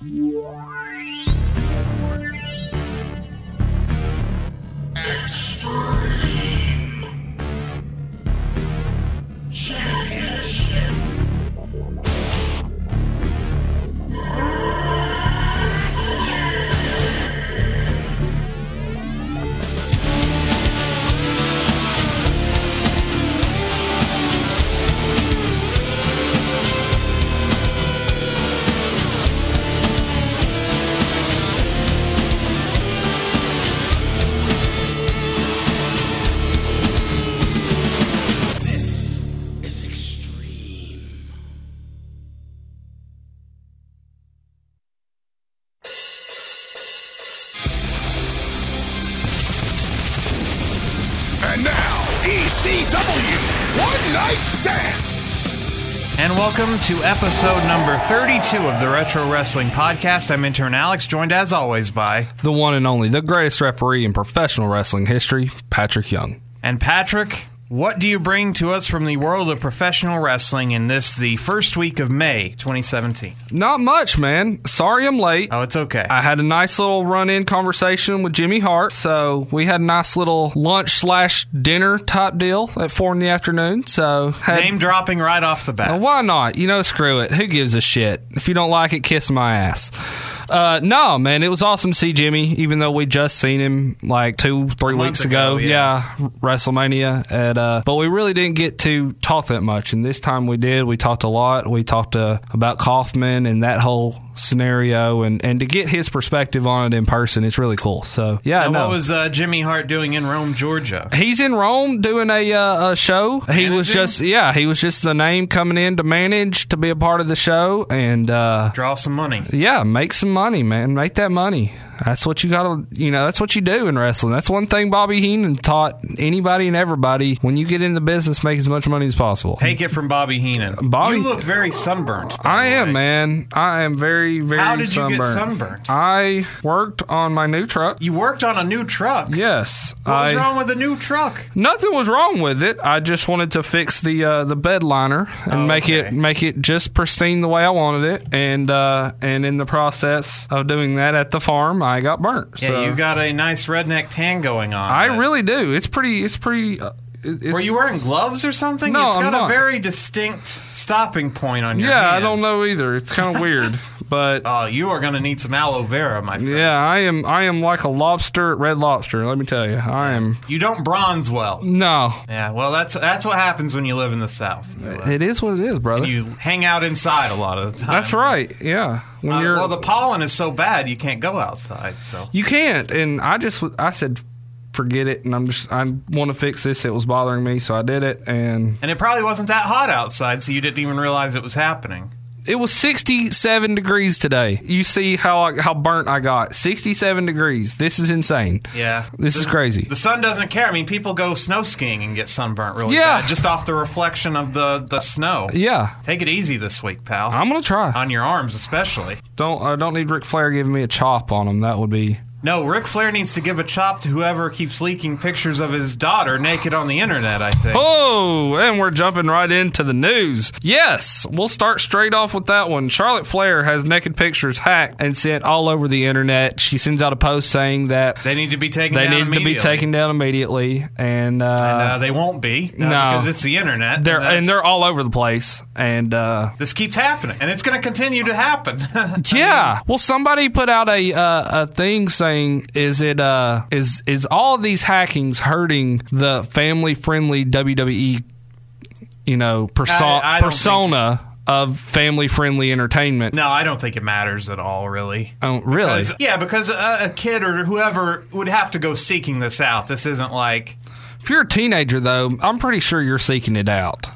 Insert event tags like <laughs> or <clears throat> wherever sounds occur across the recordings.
This to episode number 32 of the Retro Wrestling Podcast. I'm intern Alex, joined as always by. the one and only, the greatest referee in professional wrestling history, Patrick Young. And Patrick, what do you bring to us from the world of professional wrestling in this, the first week of May 2017? Not much, man. Sorry I'm late. Oh, it's okay. I had a nice little run in conversation with Jimmy Hart, so we had a nice little lunch slash dinner type deal at four in the afternoon. So had, Name dropping right off the bat. why not? You know, screw it. Who gives a shit? If you don't like it, kiss my ass. Uh, no, man, it was awesome to see Jimmy, even though we just seen him like two, three month weeks ago, ago. yeah. Yeah, WrestleMania. At, uh, but we really didn't get to talk that much. And this time we did. We talked a lot. We talked uh, about Kaufman and that whole scenario. And, and to get his perspective on it in person, it's really cool. So, yeah, Now, no. What was uh, Jimmy Hart doing in Rome, Georgia? He's in Rome doing a, uh, a show. He was just yeah, he was just the name coming in to manage to be a part of the show and uh, Draw some money. yeah, make some money, man. Make that money. That's what you gotta, you know, that's what you do in wrestling. That's one thing Bobby Heenan taught anybody and everybody. When you get into the business, make as much money as possible. Take it from Bobby Heenan. Bobby- you look very sunburnt. I am, way. man. I am very, very How did you get sunburned. sunburnt? I worked on my new truck. You worked on a new truck. Yes. What was wrong with the new truck? Nothing was wrong with it. I just wanted to fix the uh, the bed liner and Oh, make okay. it make it just pristine the way I wanted it. And uh, and in the process of doing that at the farm, I got burnt. Yeah, so you got a nice redneck tan going on. I really do. It's pretty. It's pretty. Uh, it's, Were you wearing gloves or something? No, it's I'm got a not. very distinct stopping point on your Yeah, I don't know either. It's kind of weird, <laughs> but. Oh, you are going to need some aloe vera, my friend. yeah, I am. I am like a lobster, red lobster. Let me tell you, I am. You don't bronze well. No, Yeah, well, that's that's what happens when you live in the South. Uh, it is what it is, brother. you hang out inside a lot of the time. That's right. Yeah, when Uh, you're well, the pollen is so bad you can't go outside. So You can't. And I just, I said, forget it. And I'm just, I want to fix this. It was bothering me. So I did it. And and it probably wasn't that hot outside, so you didn't even realize it was happening. It was 67 degrees today. You see how, I, how burnt I got. 67 degrees. This is insane. Yeah, This The- is crazy. The sun doesn't care. I mean, people go snow skiing and get sunburnt really Yeah. bad just off the reflection of the the snow. Yeah. Take it easy this week, pal. I'm going to try. on your arms, especially. Don't, I don't need Ric Flair giving me a chop on him. That would be. No, Ric Flair needs to give a chop to whoever keeps leaking pictures of his daughter naked on the internet. I think. Oh, and we're jumping right into the news. Yes, we'll start straight off with that one. Charlotte Flair has naked pictures hacked and sent all over the internet. She sends out a post saying that They need to be taken. they down need to be immediately. taken down immediately, and, uh, And, uh, they won't be uh, No. because it's the internet. they're That's- and they're all over the place. And uh, This keeps happening, and it's going to continue to happen. <laughs> yeah, well, somebody put out a uh, a thing saying, "Is it uh is is all these hackings hurting the family friendly WWE, you know, perso- I- I persona of family friendly entertainment?" no, I don't think it matters at all, really. Oh, really? Because- yeah, because a, a kid or whoever would have to go seeking this out. This isn't like. If you're a teenager, though, I'm pretty sure you're seeking it out.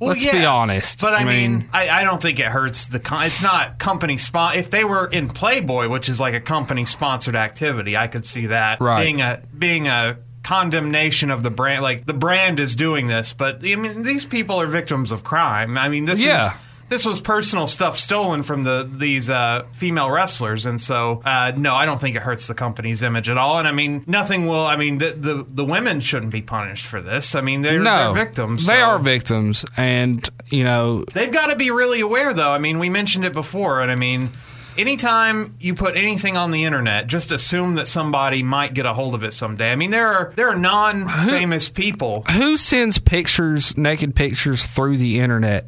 Well, Let's be honest. But I, mean, I, I don't think it hurts the. Con- it's not company spon. If they were in Playboy, which is like a company sponsored activity, I could see that Right. being a being a condemnation of the brand. Like the brand is doing this, but I mean, these people are victims of crime. I mean, this Yeah. is. This was personal stuff stolen from the these uh, female wrestlers, and so uh, no, I don't think it hurts the company's image at all. And I mean, nothing will. I mean, the the, the women shouldn't be punished for this. I mean, they're, no, they're victims. They so- are victims, and you know, They've got to be really aware, though. I mean, we mentioned it before, and I mean, anytime you put anything on the internet, just assume that somebody might get a hold of it someday. I mean, there are there are non-famous people. Who sends pictures, naked pictures, through the internet?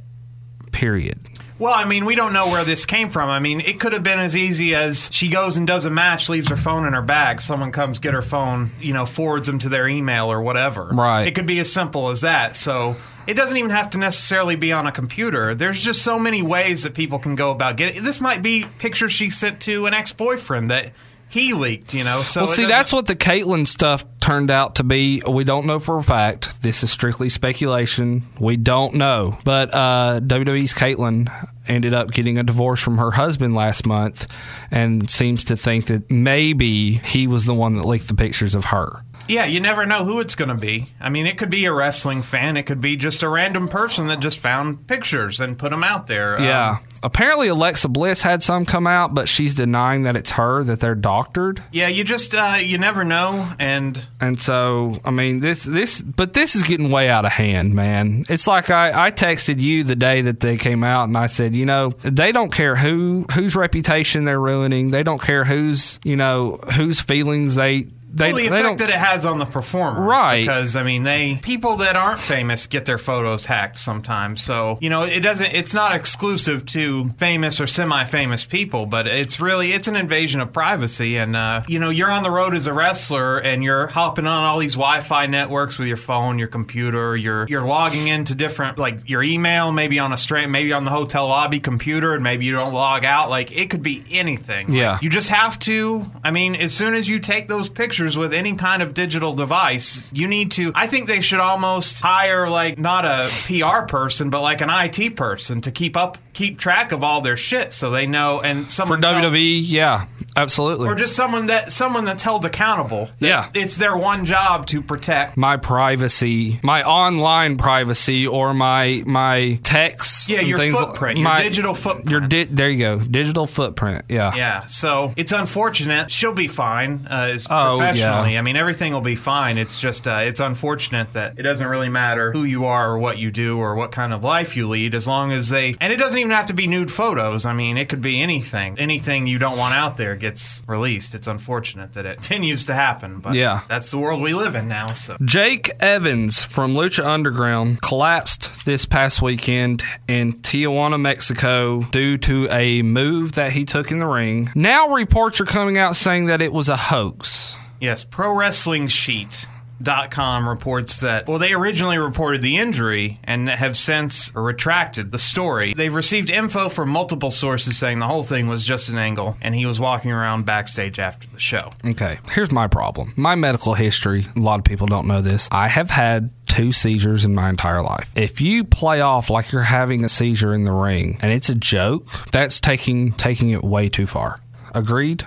Period. Well, I mean, we don't know where this came from. I mean, it could have been as easy as she goes and does a match, leaves her phone in her bag. Someone comes get her phone, you know, forwards them to their email or whatever. Right. It could be as simple as that. So it doesn't even have to necessarily be on a computer. There's just so many ways that people can go about getting. This might be pictures she sent to an ex-boyfriend that he leaked. You know. So Well, see, that's what the Kaitlyn stuff turned out to be. We don't know for a fact. This is strictly speculation. We don't know. But uh, WWE's Kaitlyn ended up getting a divorce from her husband last month and seems to think that maybe he was the one that leaked the pictures of her. Yeah, you never know who it's going to be. I mean, it could be a wrestling fan. It could be just a random person that just found pictures and put them out there. Um, Yeah. Apparently, Alexa Bliss had some come out, but she's denying that it's her, that they're doctored. yeah. You just uh, you never know, and And so, I mean, this, this, but this is getting way out of hand, man. It's like I, I texted you the day that they came out and I said, you know, they don't care who, whose reputation they're ruining. They don't care whose, you know, whose feelings they, they, well, the effect that it has on the performer, Right. Because I mean, they people that aren't famous get their photos hacked sometimes. So you know, it doesn't. It's not exclusive to famous or semi-famous people, but it's really it's an invasion of privacy. And uh, you know, you're on the road as a wrestler, and you're hopping on all these Wi-Fi networks with your phone, your computer. You're you're logging into different like your email, maybe on a straight, maybe on the hotel lobby computer, and maybe you don't log out. Like it could be anything. Yeah. You just have to. I mean, as soon as you take those pictures with any kind of digital device, you need to. I think they should almost hire like not a PR person, but like an IT person to keep up, keep track of all their shit, so they know. And someone for WWE, yeah, absolutely. or just someone that someone that's held accountable. Yeah. it's their one job to protect. my privacy, my online privacy, or my my texts. Yeah, and your things, footprint, your digital footprint. Your di- there you go, digital footprint. Yeah. Yeah, so it's unfortunate. She'll be fine uh, as Oh, professionally. yeah. I mean, everything will be fine. It's just uh, it's unfortunate that it doesn't really matter who you are or what you do or what kind of life you lead, as long as they. And it doesn't even have to be nude photos. I mean, it could be anything. Anything you don't want out there gets released. It's unfortunate that it <laughs> continues to happen, but Yeah. that's the world we live in now. So Jake Evans from Lucha Underground collapsed this past weekend in Tijuana, Mexico, due to a move that he took in the ring. Now reports are coming out saying that it was a hoax. Yes, Pro Wrestling Sheet. Dot com reports that well they originally reported the injury and have since retracted the story. They've received info from multiple sources saying the whole thing was just an angle and he was walking around backstage after the show. Okay, here's my problem. My medical history, a lot of people don't know this. I have had two seizures in my entire life. If you play off like you're having a seizure in the ring and it's a joke, that's taking taking it way too far. Agreed?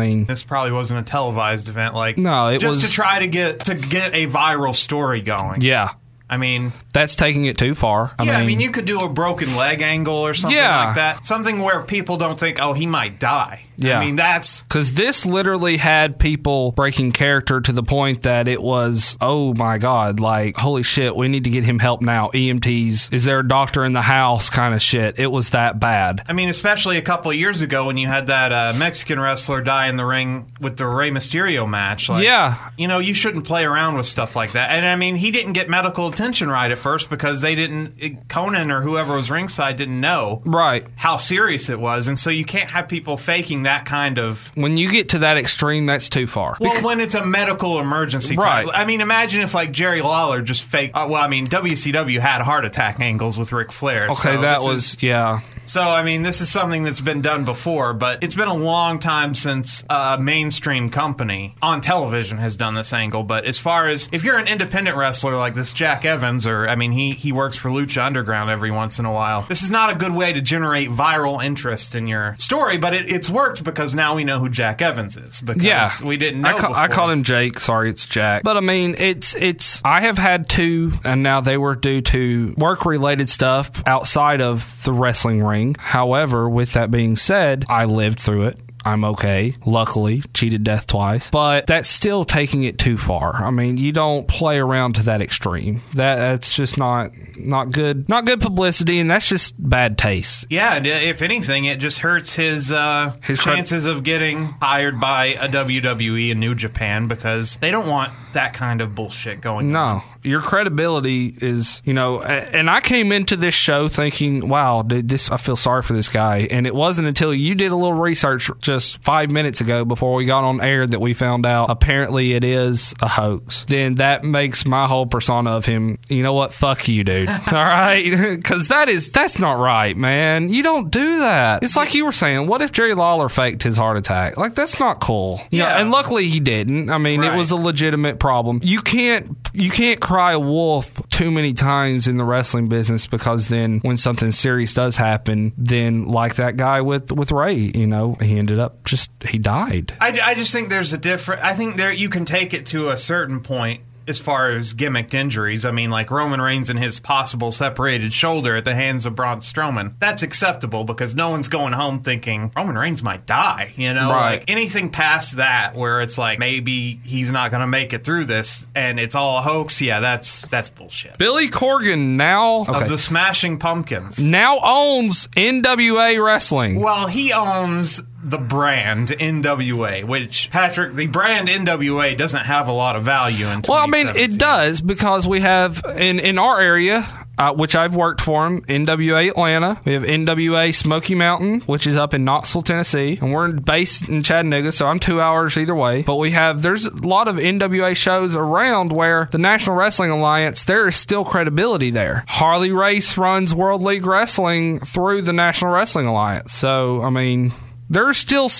I mean, This probably wasn't a televised event like No, it just was- to try to get to get a viral story going. yeah, I mean, that's taking it too far. I yeah, mean, I mean you could do a broken leg angle or something Yeah. like that. Something where people don't think, "Oh, he might die." Yeah. I mean, that's Because this literally had people breaking character to the point that it was, oh my God, like, holy shit, we need to get him help now. EMTs, is there a doctor in the house kind of shit? It was that bad. I mean, especially a couple of years ago when you had that uh, Mexican wrestler die in the ring with the Rey Mysterio match. Like, Yeah. You know, you shouldn't play around with stuff like that. And I mean, he didn't get medical attention right at first because they didn't, Konnan or whoever was ringside didn't know Right. how serious it was. And so you can't have people faking that kind of. When you get to that extreme, that's too far. Well, when it's a medical emergency, type- Right. I mean, imagine if like Jerry Lawler just faked. Uh, well, I mean, WCW had heart attack angles with Ric Flair. okay, so that was, is- yeah. So, I mean, this is something that's been done before, but it's been a long time since a mainstream company on television has done this angle. But as far as if you're an independent wrestler like this Jack Evans, or I mean, he, he works for Lucha Underground every once in a while, this is not a good way to generate viral interest in your story, but it, it's worked because now we know who Jack Evans is. Because Yeah, we didn't know I, call, I called him Jake. Sorry, it's Jack. But I mean, it's it's. I have had two, and now they were due to work related stuff outside of the wrestling ring. However, with that being said, I lived through it. I'm okay. Luckily, cheated death twice, but that's still taking it too far. I mean, you don't play around to that extreme. That that's just not not good. Not good publicity, and that's just bad taste. Yeah, if anything, it just hurts his uh, His cred- chances of getting hired by a WWE in New Japan because they don't want that kind of bullshit going on. Your credibility is, you know, and I came into this show thinking, wow, dude, this I feel sorry for this guy, and it wasn't until you did a little research just five minutes ago before we got on air that we found out apparently it is a hoax. Then that makes my whole persona of him, you know what, fuck you, dude. <laughs> All right, <laughs> because that is that's not right, man. You don't do that. It's like you were saying. What if Jerry Lawler faked his heart attack? Like that's not cool. You know, Yeah. and luckily he didn't. I mean, it was a legitimate problem. You can't you can't cry wolf too many times in the wrestling business because then when something serious does happen, then like that guy with with Ray, you know, he ended up just he died. I, I just think there's a different. I think there you can take it to a certain point as far as gimmicked injuries. I mean, like Roman Reigns and his possible separated shoulder at the hands of Braun Strowman. That's acceptable because no one's going home thinking Roman Reigns might die. You know, Right. like anything past that where it's like maybe he's not going to make it through this and it's all a hoax. Yeah, that's that's bullshit. Billy Corgan now Of the Smashing Pumpkins. now owns NWA Wrestling. Well, he owns the brand NWA, which Patrick, the brand NWA doesn't have a lot of value in. Well, I mean, it does because we have in in our area. Uh, which I've worked for them, NWA Atlanta. We have NWA Smoky Mountain, which is up in Knoxville, Tennessee, and we're based in Chattanooga, so I'm two hours either way. But we have there's a lot of NWA shows around where the National Wrestling Alliance there is still credibility there. Harley Race runs World League Wrestling through the National Wrestling Alliance, so I mean. There's still,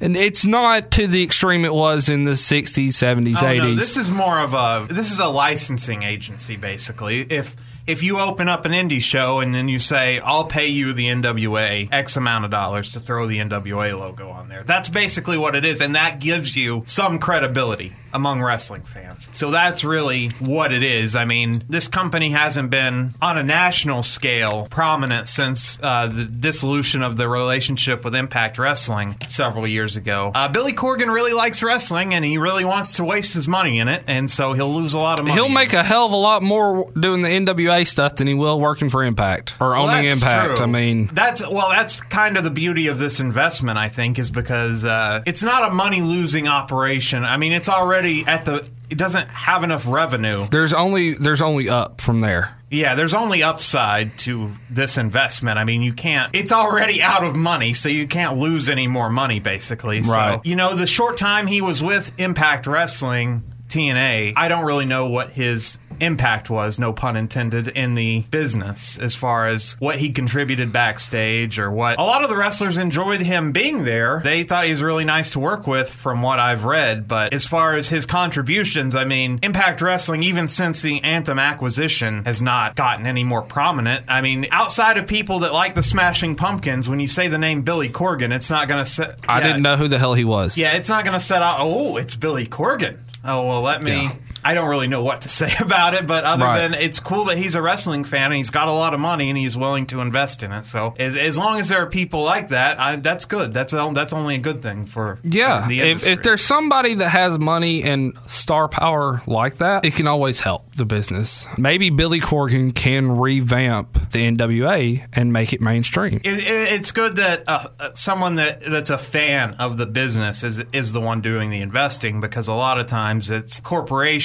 and it's not to the extreme it was in the 60s, 70s, Oh, 80s. no, this is more of a this is a licensing agency basically. If if you open up an indie show and then you say, "I'll pay you the NWA X amount of dollars to throw the NWA logo on there," that's basically what it is, and that gives you some credibility among wrestling fans. So that's really what it is. I mean, this company hasn't been on a national scale prominent since uh, the dissolution of the relationship with Impact Wrestling several years ago. Uh, Billy Corgan really likes wrestling, and he really wants to waste his money in it, and so he'll lose a lot of money. He'll make a hell of a lot more doing the NWA stuff than he will working for Impact or Well, owning Impact. true. I mean, that's well, that's kind of the beauty of this investment. I think is because uh, it's not a money losing operation. I mean, it's already at the. It doesn't have enough revenue. there's only there's only up from there. Yeah, there's only upside to this investment. I mean, you can't. It's already out of money, so you can't lose any more money, basically. Right. So, you know, the short time he was with Impact Wrestling, TNA, I don't really know what his impact was, no pun intended, in the business as far as what he contributed backstage or what. A lot of the wrestlers enjoyed him being there. They thought he was really nice to work with, from what I've read. But as far as his contributions, I mean, Impact Wrestling, even since the Anthem acquisition, has not gotten any more prominent. I mean, outside of people that like the Smashing Pumpkins, when you say the name Billy Corgan, it's not going to set. I yeah, didn't know who the hell he was. Yeah, it's not going to set out. Oh, it's Billy Corgan. Oh well, let me. Yeah. I don't really know what to <laughs> say about it, but other Right. than it's cool that he's a wrestling fan and he's got a lot of money and he's willing to invest in it. So as, as long as there are people like that, I, that's good. That's that's only a good thing for Yeah, The if, if there's somebody that has money and star power like that, it can always help the business. Maybe Billy Corgan can revamp the NWA and make it mainstream. It, it, it's good that uh, uh, someone that that's a fan of the business is is the one doing the investing because a lot of times it's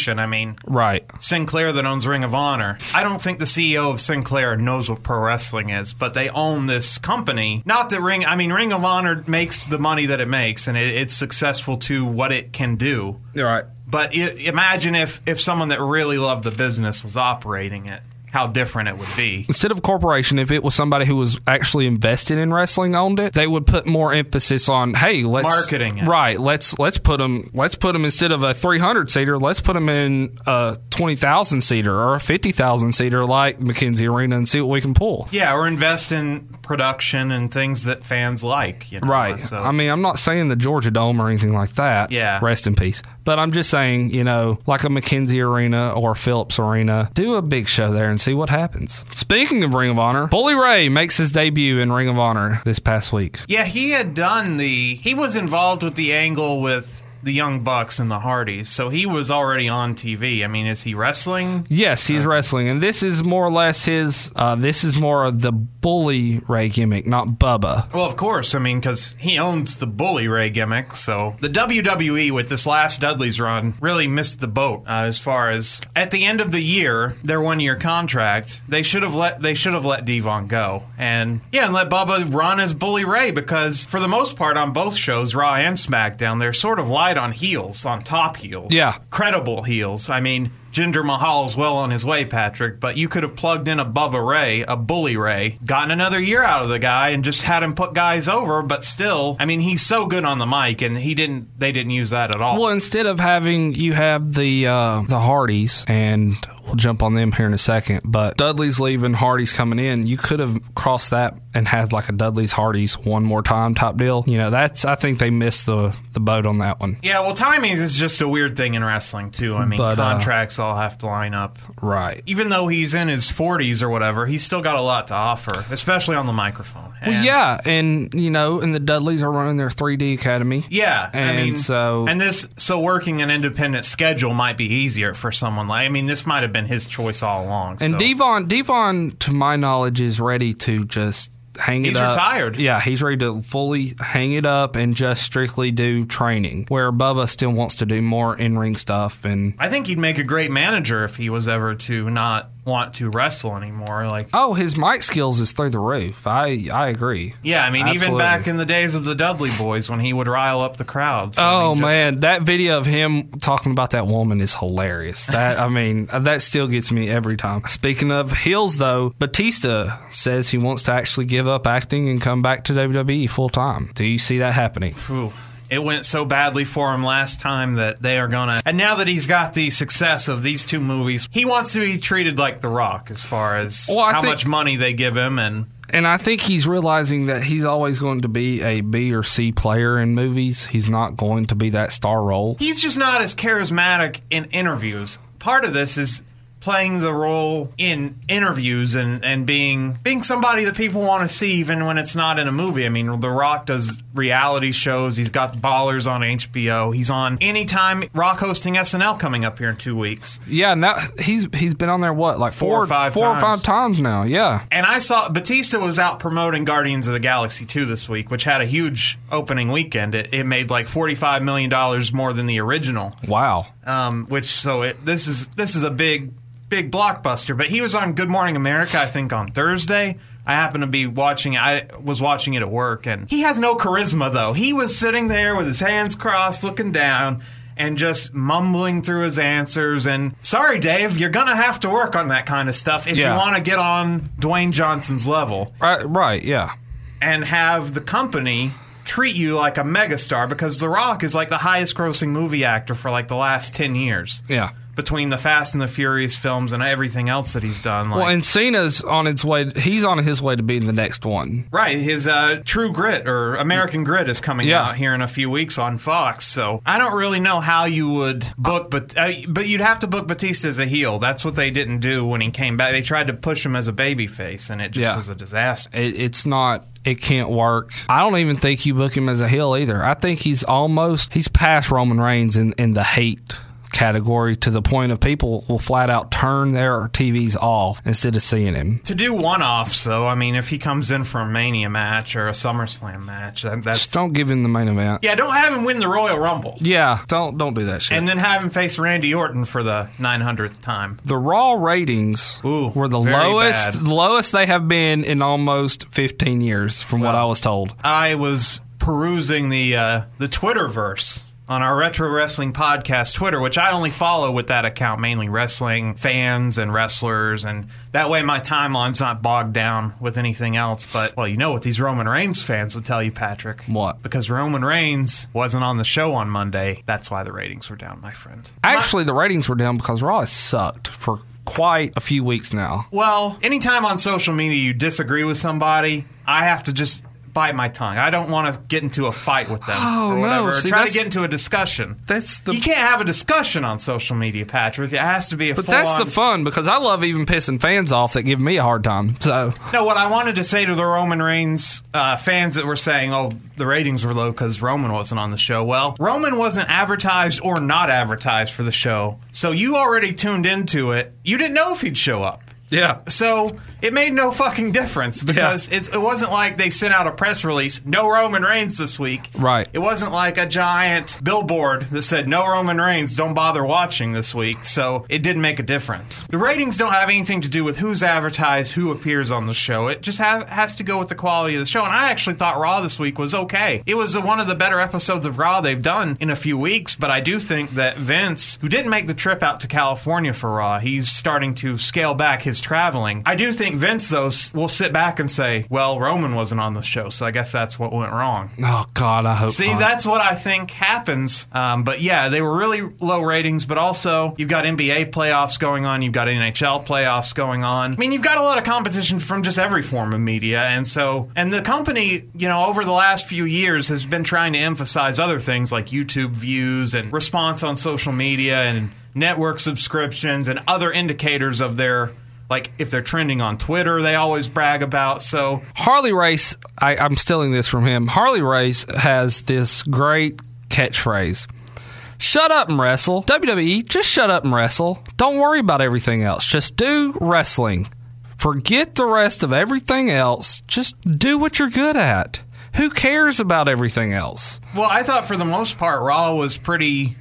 corporation. I mean, Right. Sinclair that owns Ring of Honor. I don't think the CEO of Sinclair knows what pro wrestling is, but they own this company. Not that Ring, I mean, Ring of Honor makes the money that it makes, and it, it's successful to what it can do. Right. But i imagine if if someone that really loved the business was operating it, how different it would be. Instead of a corporation, if it was somebody who was actually invested in wrestling owned it, they would put more emphasis on, hey, let's Marketing it. Right. Let's let's put them. Let's put them instead of a 300 seater. Let's put them in a 20,000 seater or a 50,000 seater like McKenzie Arena and see what we can pull. Yeah, or invest in production and things that fans like. You know? Right. So I mean, I'm not saying the Georgia Dome or anything like that. Yeah. Rest in peace. But I'm just saying, you know, like a McKenzie Arena or Phillips Arena, do a big show there and see what happens. Speaking of Ring of Honor, Bully Ray makes his debut in Ring of Honor this past week. Yeah, he had done the. He was involved with the angle with the Young Bucks and the Hardys, so he was already on TV. I mean, is he wrestling? Yes, he's wrestling, and this is more or less his. Uh, this is more of the Bully Ray gimmick, not Bubba. Well, of course. I mean, because he owns the Bully Ray gimmick. So the WWE with this last Dudley's run really missed the boat uh, as far as at the end of the year, their one year contract, they should have let they should have let Devon go and yeah, and let Bubba run as Bully Ray because for the most part on both shows, Raw and SmackDown, they're sort of light on heels, on top heels, Yeah. credible heels. I mean. Jinder Mahal's well on his way, Patrick, but you could have plugged in a Bubba Ray, a Bully Ray, gotten another year out of the guy, and just had him put guys over. But still, I mean, he's so good on the mic, and he didn't. They didn't use that at all. Well, instead of having you have the uh, the Hardys, and we'll jump on them here in a second. But Dudley's leaving, Hardys coming in. You could have crossed that and had like a Dudley's Hardys one more time type deal. You know, that's I think they missed the the boat on that one. yeah, well, timing is just a weird thing in wrestling too. I mean, But, uh, contracts all have to line up. Right. Even though he's in his 40s or whatever, he's still got a lot to offer, especially on the microphone. Well, yeah, and you know, and the Dudleys are running their 3D Academy. Yeah, I And mean, so- and this so working an independent schedule might be easier for someone like. I mean, this might have been his choice all along. And so. Devon, Devon, to my knowledge, is ready to just hang He's it up. retired. Yeah, he's ready to fully hang it up and just strictly do training. Where Bubba still wants to do more in ring stuff. And I think he'd make a great manager if he was ever to not want to wrestle anymore. Like, oh, his mic skills is through the roof. I I agree. yeah, I mean, even back in the days of the Dudley Boyz when he would rile up the crowds. I Oh mean, just- man, that video of him talking about that woman is hilarious. That I mean, uh, that still gets me every time. Speaking of heels, though, Batista says he wants to actually give up acting and come back to WWE full time. Do you see that happening? Phew. It went so badly for him last time that they are gonna. And now that he's got the success of these two movies, he wants to be treated like The Rock as far as Well, how think- much money they give him and. And I think he's realizing that he's always going to be a B or C player in movies. He's not going to be that star role. he's just not as charismatic in interviews. Part of this is playing the role in interviews and, and being being somebody that people want to see even when it's not in a movie. I mean, The Rock does reality shows. He's got Ballers on HBO. He's on anytime Rock hosting SNL coming up here in two weeks. Yeah, and that he's he's been on there what like Four four or five four or times. five times now. Yeah. And I saw Batista was out promoting Guardians of the Galaxy 2 this week, which had a huge opening weekend. It, it made like $45 million more than the original. Wow. um, which so it, this is this is a big big blockbuster. But he was on Good Morning America, I think, on Thursday. I happened to be watching. I was watching it at work, and he has no charisma though. He was sitting there with his hands crossed, looking down. And just mumbling through his answers, and sorry, Dave, you're gonna have to work on that kind of stuff if Yeah. you want to get on Dwayne Johnson's level Right. Right. Yeah. and have the company treat you like a megastar because The Rock is like the highest grossing movie actor for like the last 10 years. Yeah. Between the Fast and the Furious films and everything else that he's done. Like, Well, and Cena's on its way. He's on his way to being the next one. right, his uh, True Grit or American Grit is coming Yeah. out here in a few weeks on Fox. So I don't really know how you would book, but uh, but you'd have to book Batista as a heel. That's what they didn't do when he came back. They tried to push him as a babyface, and it just Yeah. was a disaster. It, it's not. It can't work. I don't even think you book him as a heel either. I think he's almost. He's past Roman Reigns in in the hate category to the point of people will flat out turn their TVs off instead of seeing him. To do one-offs, though, I mean, if he comes in for a Mania match or a SummerSlam match, that, that's Just don't give him the main event. yeah. Don't have him win the Royal Rumble, Yeah, don't don't do that shit. and then have him face Randy Orton for the 900th time. the Raw ratings Ooh, were the lowest bad. lowest they have been in almost 15 years, from what I was told. I was perusing the uh, the Twitterverse on our Retro Wrestling Podcast Twitter, which I only follow with that account, mainly wrestling fans and wrestlers, and that way my timeline's not bogged down with anything else. But well, you know what these Roman Reigns fans would tell you, Patrick. What? Because Roman Reigns wasn't on the show on Monday. That's why the ratings were down, my friend. Actually, the ratings were down because Raw has sucked for quite a few weeks now. Well, anytime on social media you disagree with somebody, I have to just bite my tongue. I don't want to get into a fight with them Oh, or no. whatever. or See, try to get into a discussion. That's the you can't have a discussion on social media, Patrick. It has to be a But that's the fun because I love even pissing fans off that give me a hard time. So No, what I wanted to say to the Roman Reigns uh, fans that were saying, "Oh, the ratings were low because Roman wasn't on the show." Well, Roman wasn't advertised or not advertised for the show, so you already tuned into it. You didn't know if he'd show up. Yeah, So it made no fucking difference because it, it wasn't like they sent out a press release, no Roman Reigns this week. Right. It wasn't like a giant billboard that said, no Roman Reigns, don't bother watching this week. So it didn't make a difference. The ratings don't have anything to do with who's advertised, who appears on the show. It just has, has to go with the quality of the show. And I actually thought Raw this week was okay. It was one of the better episodes of Raw they've done in a few weeks, but I do think that Vince, who didn't make the trip out to California for Raw, he's starting to scale back his traveling. I do think Vince, though, will sit back and say, well, Roman wasn't on the show, so I guess that's what went wrong. oh God, I hope. See, not. that's what I think happens. Um, but yeah, they were really low ratings, but also you've got NBA playoffs going on, you've got NHL playoffs going on. I mean, you've got a lot of competition from just every form of media. And so, and the company, you know, over the last few years has been trying to emphasize other things like YouTube views and response on social media and network subscriptions and other indicators of their. Like if they're trending on Twitter, they always brag about. So Harley Race. I, I'm stealing this from him. Harley Race has this great catchphrase. Shut up and wrestle. WWE, just shut up and wrestle. Don't worry about everything else. Just do wrestling. Forget the rest of everything else. Just do what you're good at. Who cares about everything else? Well, I thought for the most part, Raw was pretty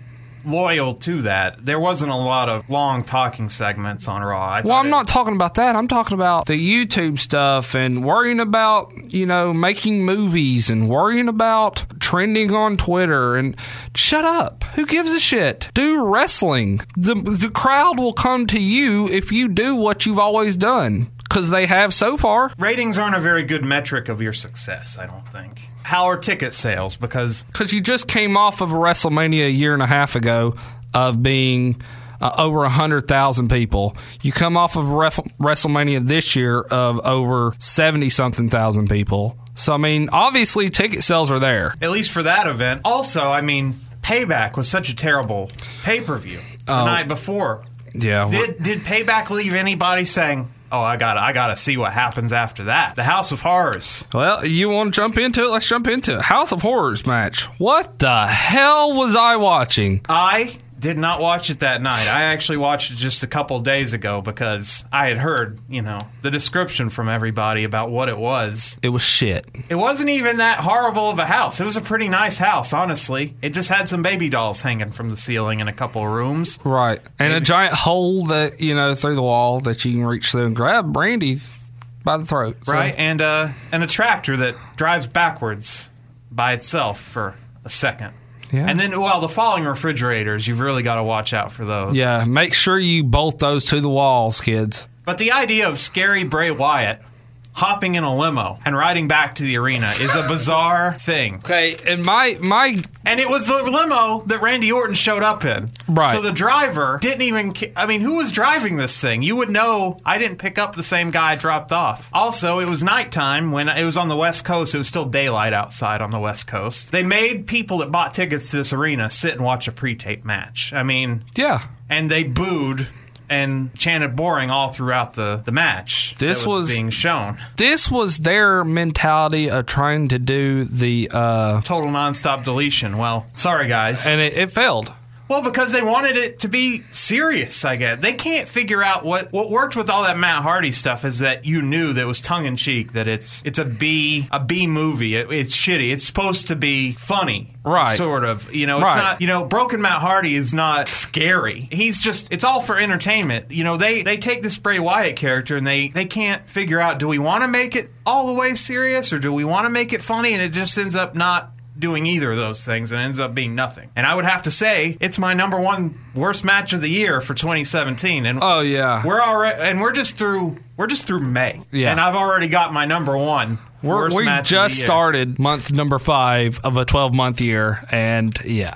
loyal to that. There wasn't a lot of long talking segments on Raw. I Well, I'm it- not talking about that. I'm talking about the YouTube stuff and worrying about, you know, making movies and worrying about trending on Twitter and shut up. Who gives a shit? Do wrestling. The the crowd will come to you if you do what you've always done cuz they have so far. ratings aren't a very good metric of your success. I don't think. How are ticket sales? Because Cuz you just came off of a WrestleMania a year and a half ago of being uh, over 100,000 people. You come off of Ref- WrestleMania this year of over 70 something thousand people. So, I mean, obviously, ticket sales are there. at least for that event. Also, I mean, Payback was such a terrible pay per view the Oh. night before. Yeah. Did did Payback leave anybody saying? Oh, I got I got to see what happens after that. The House of Horrors. well, you want to jump into it? Let's jump into it. House of Horrors match. What the hell was I watching? I did not watch it that night. I actually watched it just a couple days ago because I had heard, you know, the description from everybody about what it was. It was shit. It wasn't even that horrible of a house. It was a pretty nice house, honestly. It just had some baby dolls hanging from the ceiling in a couple of rooms. Right. And a giant hole that, you know, through the wall that you can reach through and grab Randy by the throat. So- Right, and uh, and a tractor that drives backwards by itself for a second. Yeah. And then, well, the falling refrigerators, you've really got to watch out for those. Yeah, make sure you bolt those to the walls, kids. But the idea of scary Bray Wyatt hopping in a limo and riding back to the arena is a bizarre thing. Okay, and my my And it was the limo that Randy Orton showed up in. Right. So the driver didn't even. I mean, who was driving this thing? You would know. I didn't pick up the same guy I dropped off. Also, it was nighttime when it was on the West Coast. It was still daylight outside on the West Coast. They made people that bought tickets to this arena sit and watch a pre-tape match. I mean, yeah, and they booed and chanted boring all throughout the, the match. This that was- being shown. this was their mentality of trying to do the uh Total nonstop deletion. Well, sorry guys. and it, it failed. Well, because they wanted it to be serious, I guess. They can't figure out what what worked with all that Matt Hardy stuff is that you knew that it was tongue in cheek, that it's it's a B a B movie. It, it's shitty. It's supposed to be funny. Right. Sort of. You know, it's Right. not you know, broken Matt Hardy is not scary. He's just it's all for entertainment. You know, they they take this Bray Wyatt character and they they can't figure out do we want to make it all the way serious or do we want to make it funny and it just ends up not doing either of those things and ends up being nothing. And I would have to say it's my number one worst match of the year for 2017. And Oh yeah. we're already and we're just through we're just through May. Yeah. And I've already got my number one We're, worst we match of just the year. started month number five of a 12 month year, and yeah.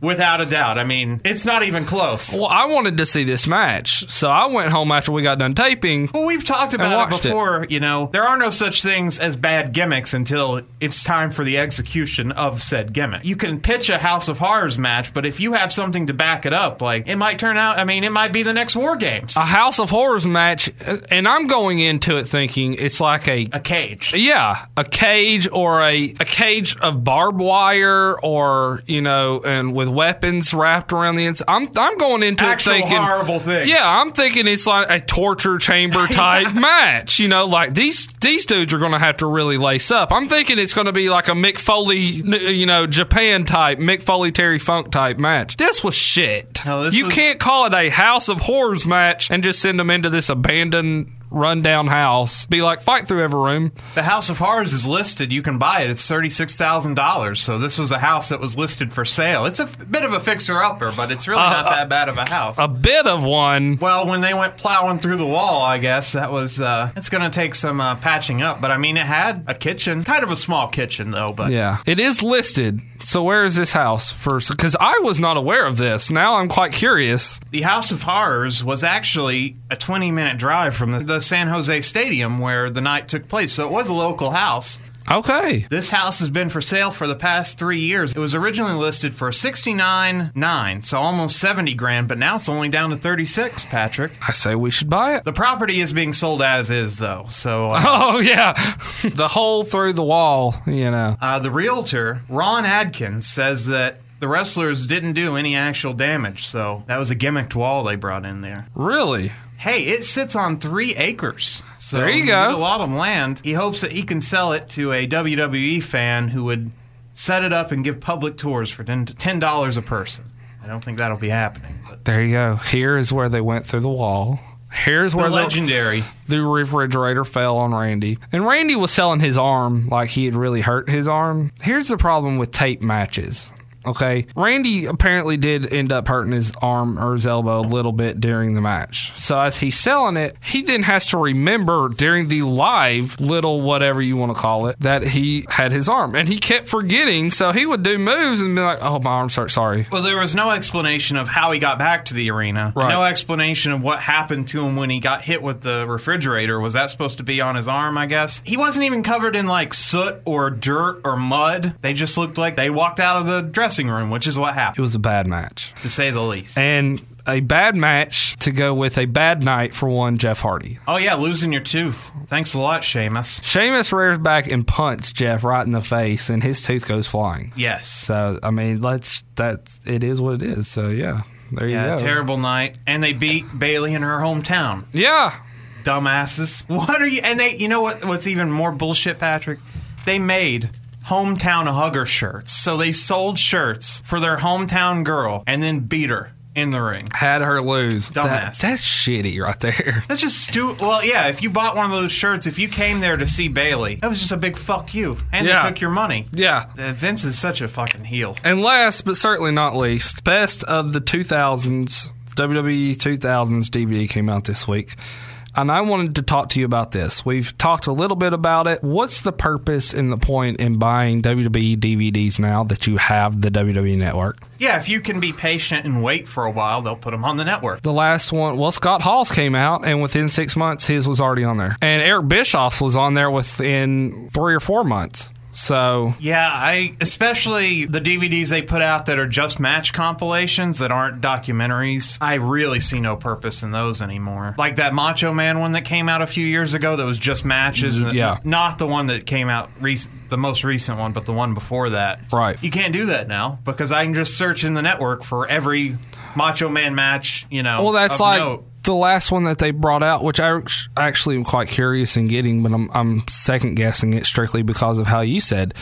Without a doubt. I mean, it's not even close. Well, I wanted to see this match, so I went home after we got done taping. Well, we've talked about it watched it. before. You know, there are no such things as bad gimmicks until it's time for the execution of said gimmick. You can pitch a House of Horrors match, but if you have something to back it up, like it might turn out. I mean, it might be the next War Games. A House of Horrors match, uh, and I'm going into it thinking it's like a a cage. Yeah, a cage or a a cage of barbed wire or you know, and with weapons wrapped around the inside. I'm I'm going into Actual it thinking horrible things. Yeah, I'm thinking it's like a torture chamber <laughs> type match. You know, like these these dudes are going to have to really lace up. I'm thinking it's going to be like a Mick Foley, you know, Japan type Mick Foley Terry Funk type match. This was shit. No, this you was- can't call it a House of Horrors match and just send them into this abandoned. Rundown house. Be like, fight through every room. The House of Horrors is listed. You can buy it. It's thirty six thousand dollars. So this was a house that was listed for sale. It's a f- bit of a fixer upper, but it's really not that bad of a house. a bit of one. well, when they went plowing through the wall, I guess that was. Uh, it's going to take some uh, patching up, but I mean, it had a kitchen, kind of a small kitchen though. But Yeah, it is listed. So where is this house first? Because I was not aware of this. Now I'm quite curious. the House of Horrors was actually a twenty minute drive from the, the San Jose Stadium where the night took place. So it was a local house. Okay, This house has been for sale for the past three years. It was originally listed for sixty nine nine, so almost seventy grand, but now it's only down to thirty six. Patrick, I say we should buy it. the property is being sold as is, though. So uh, <laughs> Oh yeah, the hole through the wall. You know. uh, the realtor Ron Adkins says that the wrestlers didn't do any actual damage, so that was a gimmicked wall they brought in there. Really? Hey, it sits on three acres. So There you go. a lot of land. He hopes that he can sell it to a WWE fan who would set it up and give public tours for ten dollars a person. I don't think that'll be happening. But There you go. Here is where they went through the wall. Here's where the, legendary. the refrigerator fell on Randy. And Randy was selling his arm like he had really hurt his arm. Here's the problem with tape matches. Okay. Randy apparently did end up hurting his arm or his elbow a little bit during the match. So as he's selling it, he then has to remember during the live little whatever you want to call it that he had his arm. And he kept forgetting. So he would do moves and be like, oh, my arm's hurt. Sorry. Well, there was no explanation of how he got back to the arena. Right. No explanation of what happened to him when he got hit with the refrigerator. Was that supposed to be on his arm, I guess? He wasn't even covered in like soot or dirt or mud. They just looked like they walked out of the dressing room, which is what happened. It was a bad match. to say the least. And a bad match to go with a bad night for one Jeff Hardy. Oh, yeah, losing your tooth. Thanks a lot, Seamus. Sheamus rears back and punts Jeff right in the face, and his tooth goes flying. Yes. So I mean, let's that it is what it is. So yeah, there you Yeah, go. terrible night. And they beat Bayley in her hometown. Yeah, dumbasses. <laughs> What are you? And they, you know what? What's even more bullshit, Patrick? They made hometown hugger shirts. So they sold shirts for their hometown girl and then beat her in the ring. had her lose. That- Dumbass. that's shitty right there. <laughs> That's just stupid. Well, yeah. If you bought one of those shirts, if you came there to see Bayley, that was just a big fuck you, and Yeah. they took your money. Yeah. Uh, Vince is such a fucking heel. And last but certainly not least, best of the 2000s, WWE 2000s DVD came out this week. And I wanted to talk to you about this. We've talked a little bit about it. What's the purpose and the point in buying WWE DVDs now that you have the WWE network? Yeah, if you can be patient and wait for a while, they'll put them on the network. The last one, well, Scott Hall's came out, and within six months, his was already on there. And Eric Bischoff's was on there within three or four months. So, Yeah, I especially the DVDs they put out that are just match compilations that aren't documentaries. I really see no purpose in those anymore. Like that Macho Man one that came out a few years ago that was just matches. Mm-hmm. Yeah. not the one that came out rec- the most recent one, but the one before that. Right. You can't do that now because I can just search in the network for every Macho Man match. You know. well, that's like note. The last one that they brought out, which I actually am quite curious in getting, but I'm, I'm second guessing it strictly because of how you said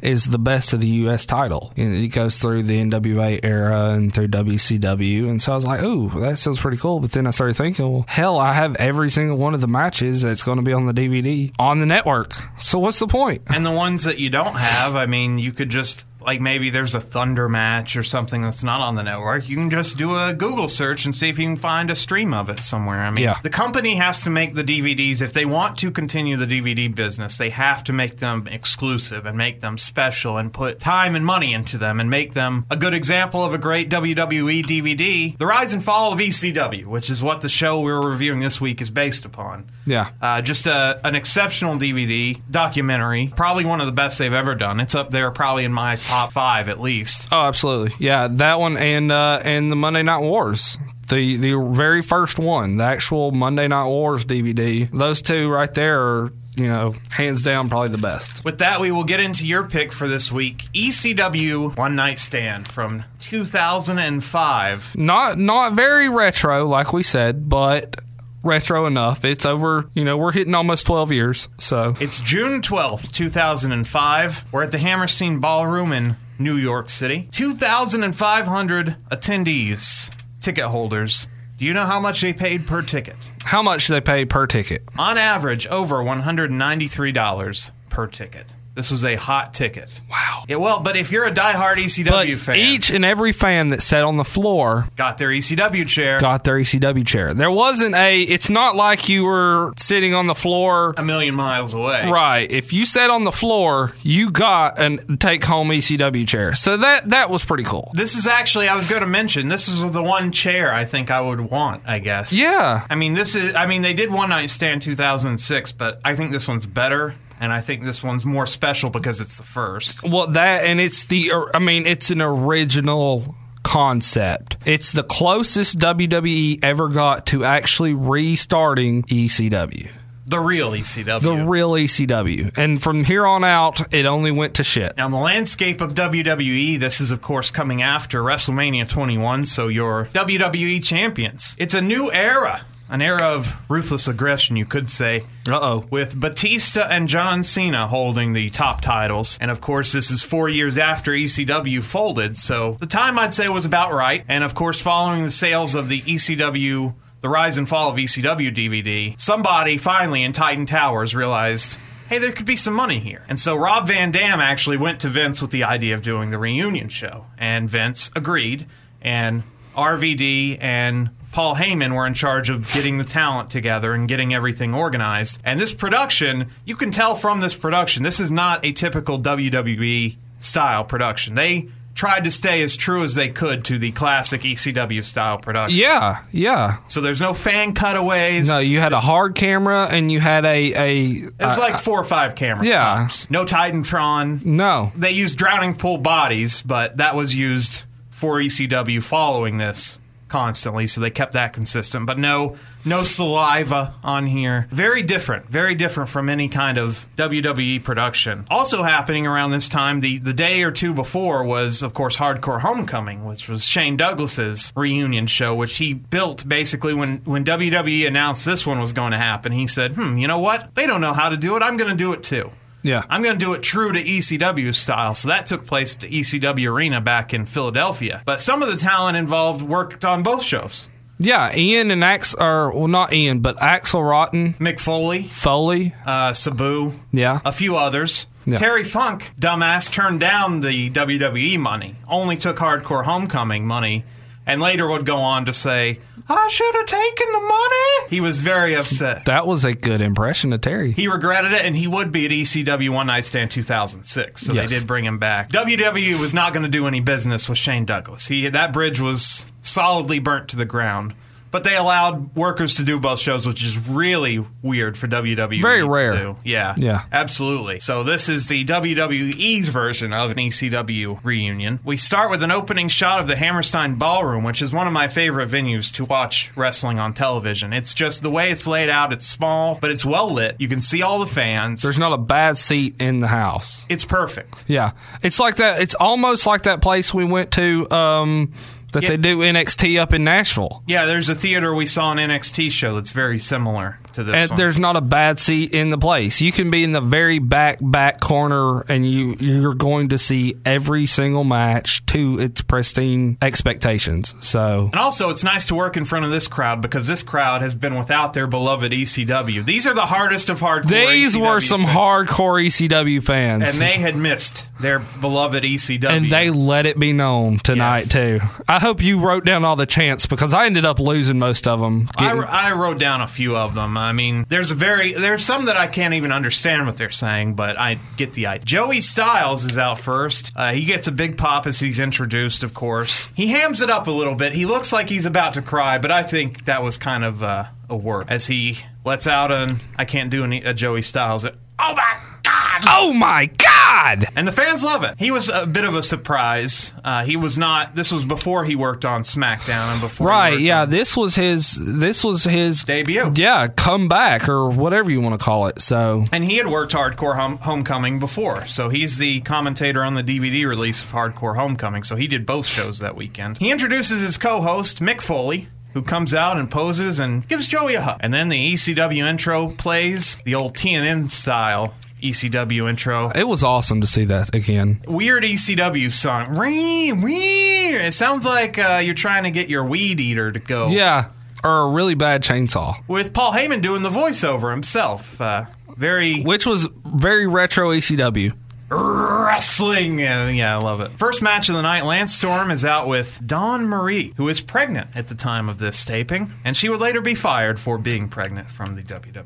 is the best of the U.S. title. And it goes through the NWA era and through WCW. And so I was like, oh, that sounds pretty cool. But then I started thinking, well, hell, I have every single one of the matches that's going to be on the DVD on the network. So what's the point? And the ones that you don't have, I mean, you could just like maybe there's a Thunder match or something that's not on the network, you can just do a Google search and see if you can find a stream of it somewhere. I mean, Yeah. the company has to make the DVDs if they want to continue the DVD business. They have to make them exclusive and make them special and put time and money into them and make them a good example of a great WWE DVD, The Rise and Fall of ECW, which is what the show we were reviewing this week is based upon. Yeah. Uh, just a, an exceptional DVD documentary, probably one of the best they've ever done. It's up there, probably in my top five at least. Oh, absolutely. Yeah, that one and uh, and the Monday Night Wars. The the very first one, the actual Monday Night Wars DVD. Those two right there are, you know, hands down probably the best. With that, we will get into your pick for this week ECW One Night Stand from 2005. Not not very retro like we said, but retro enough. It's over, you know, we're hitting almost 12 years. So, It's June 12th, 2005. We're at the Hammerstein Ballroom in New York City. 2,500 attendees, ticket holders. Do you know how much they paid per ticket? how much they paid per ticket? On average, over $193 per ticket. This was a hot ticket. Wow. Yeah, well, but if you're a diehard ECW But fan, each and every fan that sat on the floor got their ECW chair, got their ECW chair. There wasn't a. It's not like you were sitting on the floor. a million miles away. Right. If you sat on the floor, you got a take home ECW chair. So that that was pretty cool. This is actually, I was going to mention, this is the one chair I think I would want, I guess. Yeah. I mean, this is, I mean, they did One Night Stand 2006, but I think this one's better. And I think this one's more special because it's the first. Well, that and it's the. I mean, it's an original concept. It's the closest WWE ever got to actually restarting ECW. The real ECW. The real ECW. And from here on out, it only went to shit. Now, in the landscape of WWE, this is, of course, coming after WrestleMania 21, so your WWE champions. It's a new era, an era of ruthless aggression, you could say. Uh oh. with Batista and John Cena holding the top titles. And of course, this is four years after ECW folded, so the time I'd say was about right. And of course, following the sales of the ECW, the Rise and Fall of ECW DVD, somebody finally in Titan Towers realized. Hey, there could be some money here. And so Rob Van Dam actually went to Vince with the idea of doing the reunion show. And Vince agreed. And RVD and Paul Heyman were in charge of getting the talent together and getting everything organized. And this production, you can tell from this production, this is not a typical WWE style production. They tried to stay as true as they could to the classic ECW style production. Yeah, yeah. So there's no fan cutaways. No, you had a hard camera and you had a a. It was like four or five cameras. yeah. tops. No Titantron. no. They used drowning pool bodies, but that was used for ECW following this constantly, so they kept that consistent. But no, no saliva on here. Very different, very different from any kind of WWE production. Also happening around this time, the the day or two before was, of course, Hardcore Homecoming, which was Shane Douglas's reunion show, which he built basically when when WWE announced this one was going to happen. He said, "Hmm, you know what? They don't know how to do it. I'm going to do it too." Yeah. I'm going to do it true to ECW style. So that took place at the ECW Arena back in Philadelphia. But some of the talent involved worked on both shows. Yeah, Ian and Ax or well not Ian, but Axl Rotten, Mick Foley, Foley. uh, Sabu, Yeah. a few others. Yeah. Terry Funk, dumbass, turned down the WWE money, only took Hardcore Homecoming money, and later would go on to say, I should have taken the money. He was very upset. That was a good impression of Terry. He regretted it, and he would be at ECW One Night Stand 2006. So Yes. they did bring him back. WWE was not going to do any business with Shane Douglas. He that bridge was solidly burnt to the ground. But they allowed workers to do both shows, which is really weird for WWE. Very to rare. do. Yeah. Yeah. Absolutely. So this is the WWE's version of an ECW reunion. We start with an opening shot of the Hammerstein Ballroom, which is one of my favorite venues to watch wrestling on television. It's just the way it's laid out. It's small, but it's well lit. You can see all the fans. There's not a bad seat in the house. it's perfect. Yeah, it's like that. It's almost like that place we went to um, that Yeah. they do NXT up in Nashville. Yeah, there's a theater we saw an NXT show that's very similar. To this and there's not a bad seat in the place. You can be in the very back back corner, and you you're going to see every single match to its pristine expectations. So And also, it's nice to work in front of this crowd because this crowd has been without their beloved ECW. These are the hardest of hardcore. these were some fans. hardcore ECW fans, and they had missed their beloved ECW. and they let it be known tonight Yes. too. I hope you wrote down all the chants because I ended up losing most of them. I, I wrote down a few of them. I mean, there's a very there's some that I can't even understand what they're saying, but I get the idea. Joey Styles is out first. Uh, he gets a big pop as he's introduced, of course. He hams it up a little bit. He looks like he's about to cry, but I think that was kind of uh, a work as he lets out an I can't do any, a Joey Styles. Oh my God! oh my god! And the fans love it. He was a bit of a surprise. Uh, he was not. This was before he worked on SmackDown and before. Right, yeah. This was his. This was his debut. Yeah, come back or whatever you want to call it. So And he had worked Hardcore Home- Homecoming before, so he's the commentator on the DVD release of Hardcore Homecoming. So he did both shows that weekend. He introduces his co-host Mick Foley. Who comes out and poses and gives Joey a hug. And then the ECW intro plays, the old TNN style ECW intro. it was awesome to see that again. Weird ECW song. Wee, wee. It sounds like uh, you're trying to get your weed eater to go. Yeah, or a really bad chainsaw, With Paul Heyman doing the voiceover himself. Uh, very which was very retro ECW. wrestling. Yeah, yeah, I love it. First match of the night, Lance Storm is out with Dawn Marie, who is pregnant at the time of this taping, and she would later be fired for being pregnant from the WWE.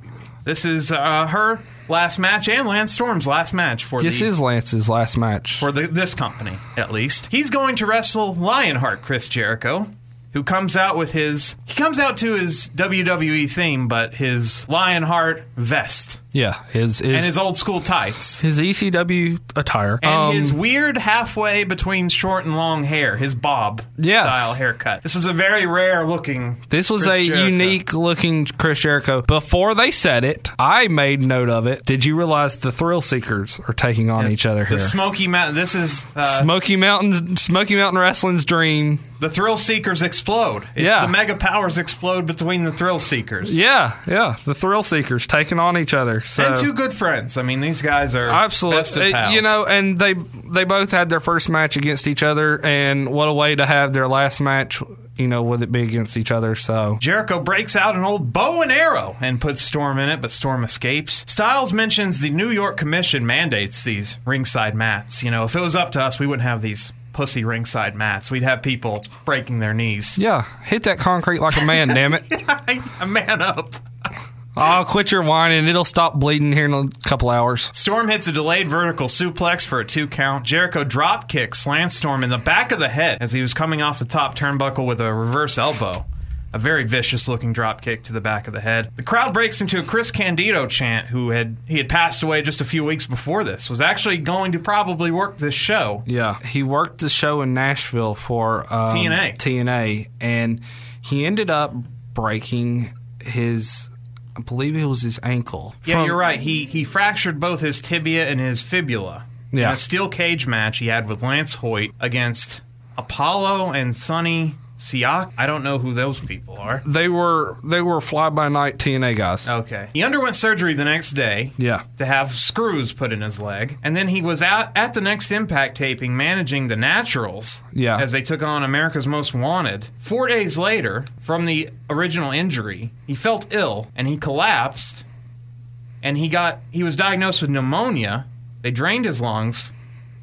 This is uh, her last match and Lance Storm's last match for This the is Lance's last match. for the, this company, at least. He's going to wrestle Lionheart Chris Jericho, who comes out with his he comes out to his WWE theme, but his Lionheart vest yeah, his his and his old school tights. his ECW attire. And Um, his weird halfway between short and long hair, his bob Yes. style haircut. This is a very rare looking. This was Chris a Jericho. unique looking Chris Jericho. Before they said it, I made note of it. Did you realize the Thrill Seekers are taking on each other The here? Smoky Mountain. This is uh, Smoky Mountain, Smoky Mountain Wrestling's dream. the Thrill Seekers explode. It's Yeah. the Mega Powers explode between the Thrill Seekers. Yeah, yeah, the Thrill Seekers taking on each other. So And two good friends. I mean, these guys are Absolutely, Uh, you know, and they they both had their first match against each other, and what a way to have their last match, you know, with it be against each other. So Jericho breaks out an old bow and arrow and puts Storm in it, but Storm escapes. Styles mentions the New York Commission mandates these ringside mats. You know, if it was up to us, we wouldn't have these pussy ringside mats. We'd have people breaking their knees. yeah, hit that concrete like a man, damn it! <laughs> A man up. <laughs> I'll quit your whining. It'll stop bleeding here in a couple hours. Storm hits a delayed vertical suplex for a two count. Jericho drop kicks Lance Storm in the back of the head as he was coming off the top turnbuckle with a reverse elbow. A very vicious looking drop kick to the back of the head. The crowd breaks into a Chris Candido chant, who had he had passed away just a few weeks before this. Was actually going to probably work this show. Yeah, he worked the show in Nashville for um, TNA. TNA, and he ended up breaking his, I believe it was his ankle. Yeah, From- you're right. He he fractured both his tibia and his fibula. In Yeah. a steel cage match he had with Lance Hoyt against Apollo and Sonny Siaki. I don't know who those people are. They were they were fly by night TNA guys. Okay. He underwent surgery the next day. Yeah. To have screws put in his leg. And then he was out at the next impact taping managing the Naturals. Yeah. As they took on America's Most Wanted. Four days later, from the original injury, he felt ill and he collapsed. And he got he was diagnosed with pneumonia. They drained his lungs,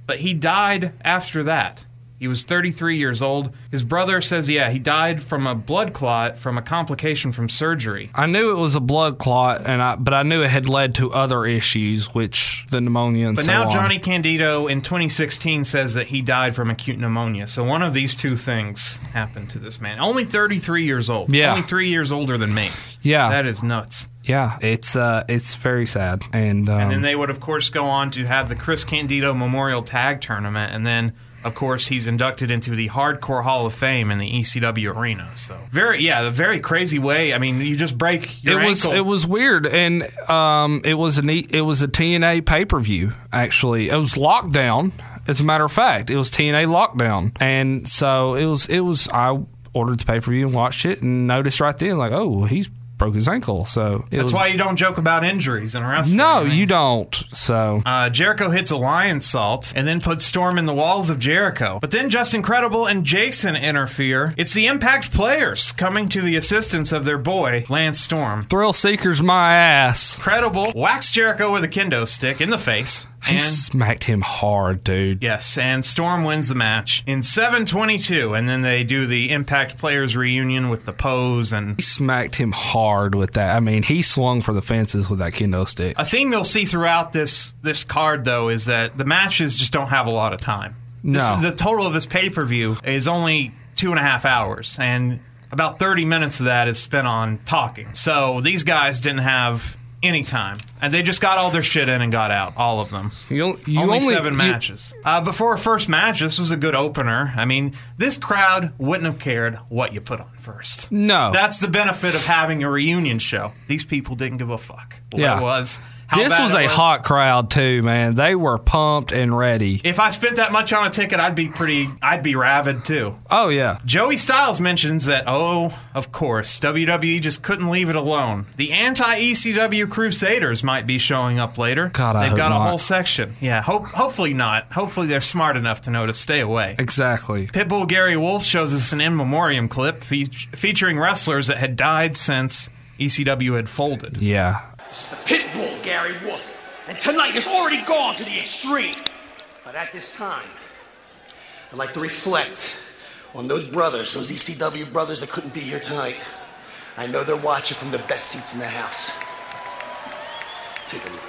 but he died after that. He was 33 years old. His brother says, yeah, he died from a blood clot from a complication from surgery. I knew it was a blood clot, and I but I knew it had led to other issues, which the pneumonia and But so now on. Johnny Candido in 2016 says that he died from acute pneumonia. So one of these two things happened to this man. Only 33 years old. Yeah. Only three years older than me. yeah, That is nuts. yeah, it's uh, it's very sad, and um, And then they would, of course, go on to have the Chris Candido Memorial Tag Tournament. And then, of course, he's inducted into the Hardcore Hall of Fame in the ECW arena. So very, yeah, the very crazy way. I mean, you just break your it was ankle. it was weird, and um, it was a neat, it was a TNA pay per view. Actually, it was lockdown. As a matter of fact, it was TNA lockdown, and so it was it was. I ordered the pay per view and watched it, and noticed right then, like, oh, he's broke his ankle. So That's was- why you don't joke about injuries in wrestling. No, I mean, you don't. So Uh, Jericho hits a Lionsault and then puts Storm in the walls of Jericho. But then Justin Credible and Jason interfere. It's the Impact players coming to the assistance of their boy, Lance Storm. thrill seekers, my ass. Credible whacks Jericho with a kendo stick in the face. He And smacked him hard, dude. Yes, and Storm wins the match in 722, and then they do the Impact Players reunion with the pose. And He smacked him hard with that. I mean, he swung for the fences with that kendo stick. a theme you'll see throughout this this card, though, is that the matches just don't have a lot of time. This, No. the total of this pay per view is only two and a half hours, and about 30 minutes of that is spent on talking. So these guys didn't have any time, and they just got all their shit in and got out, all of them. You, you only, seven you- matches. Uh, before our first match, this was a good opener. I mean, this crowd wouldn't have cared what you put on first. No. That's the benefit of having a reunion show. These people didn't give a fuck what Yeah. it was. How this was a hot crowd too, man. They were pumped and ready. If I spent that much on a ticket, I'd be pretty. I'd be ravid too. Oh yeah, Joey Styles mentions that, oh, of course, WWE just couldn't leave it alone. The anti ECW Crusaders might be showing up later. God, I They've got a not. whole section. Yeah, hope, hopefully not. Hopefully they're smart enough to know to stay away. exactly. Pitbull Gary Wolfe shows us an in memoriam clip fe- featuring wrestlers that had died since ECW had folded. Yeah, It's the pit bull, Gary Wolfe. And tonight has already gone to the extreme. But at this time, I'd like to reflect on those brothers, those ECW brothers that couldn't be here tonight. I know they're watching from the best seats in the house. Take a look.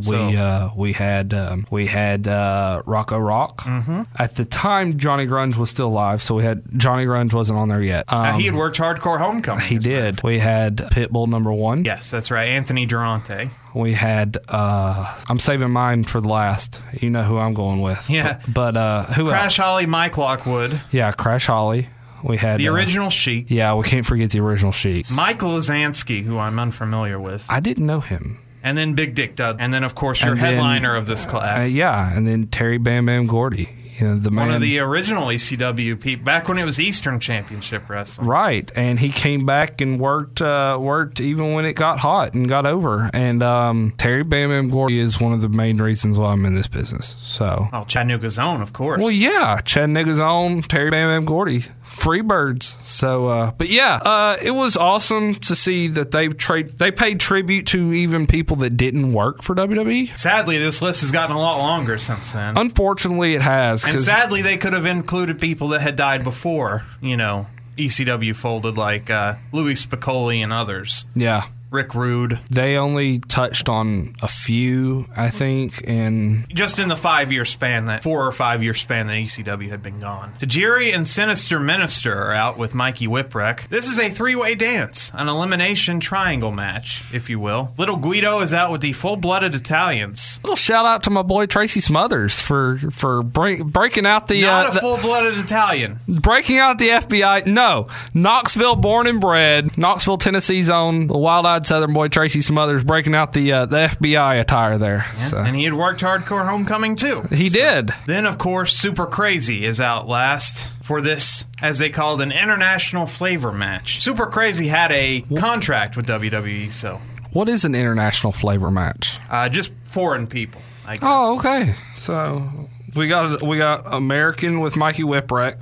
So- we uh, we had um, we had uh, Rocco Rock. Mm-hmm. At the time, Johnny Grunge was still alive, so we had Johnny Grunge wasn't on there yet. Um, Uh, he had worked hardcore homecoming. he did. We had Pitbull number one. Yes, that's right. Anthony Durante. We had. Uh, I'm saving mine for the last. You know who I'm going with. Yeah. But, but, uh, who Crash else? Holly, Mike Lockwood, Yeah, Crash Holly. We had the uh, original Sheik, Yeah, we can't forget the original sheet. Mike Lozansky, who I'm unfamiliar with, I didn't know him. And then Big Dick Dud, and then of course your And then- headliner of this class. Uh, yeah, and then Terry Bam Bam Gordy. You know, the man. One of the original ECW people back when it was Eastern Championship Wrestling. Right, and he came back and worked uh, worked even when it got hot and got over. And um, Terry Bam Bam Gordy is one of the main reasons why I'm in this business. So, Oh, Chattanooga's own, of course. well, yeah, Chattanooga's own Terry Bam Bam Gordy, Freebirds. So, uh, but yeah, uh, it was awesome to see that they trade they paid tribute to even people that didn't work for WWE. Sadly, this list has gotten a lot longer since then. Unfortunately, it has. And sadly, they could have included people that had died before, you know, ECW folded, like uh, Louie Spicolli and others. yeah, Rick Rude. they only touched on a few, I think, and Just in the five year span, that four or five year span that ECW had been gone. Tajiri and Sinister Minister are out with Mikey Whipwreck. This is a three way dance, an elimination triangle match, if you will. Little Guido is out with the full blooded Italians. little shout out to my boy Tracy Smothers for for break, breaking out the, Not uh, a full blooded Italian. breaking out the FBI. No, Knoxville, born and bred, Knoxville, Tennessee's own wild eyed Southern boy Tracy Smothers breaking out the uh, the FBI attire there. So. And he had worked hardcore homecoming too. he did. Then, of course, Super Crazy is out last for this, as they called an international flavor match. Super Crazy had a contract with WWE, so What is an international flavor match? uh, just foreign people, I guess. Oh, okay. So we got we got American with Mikey Whipwreck.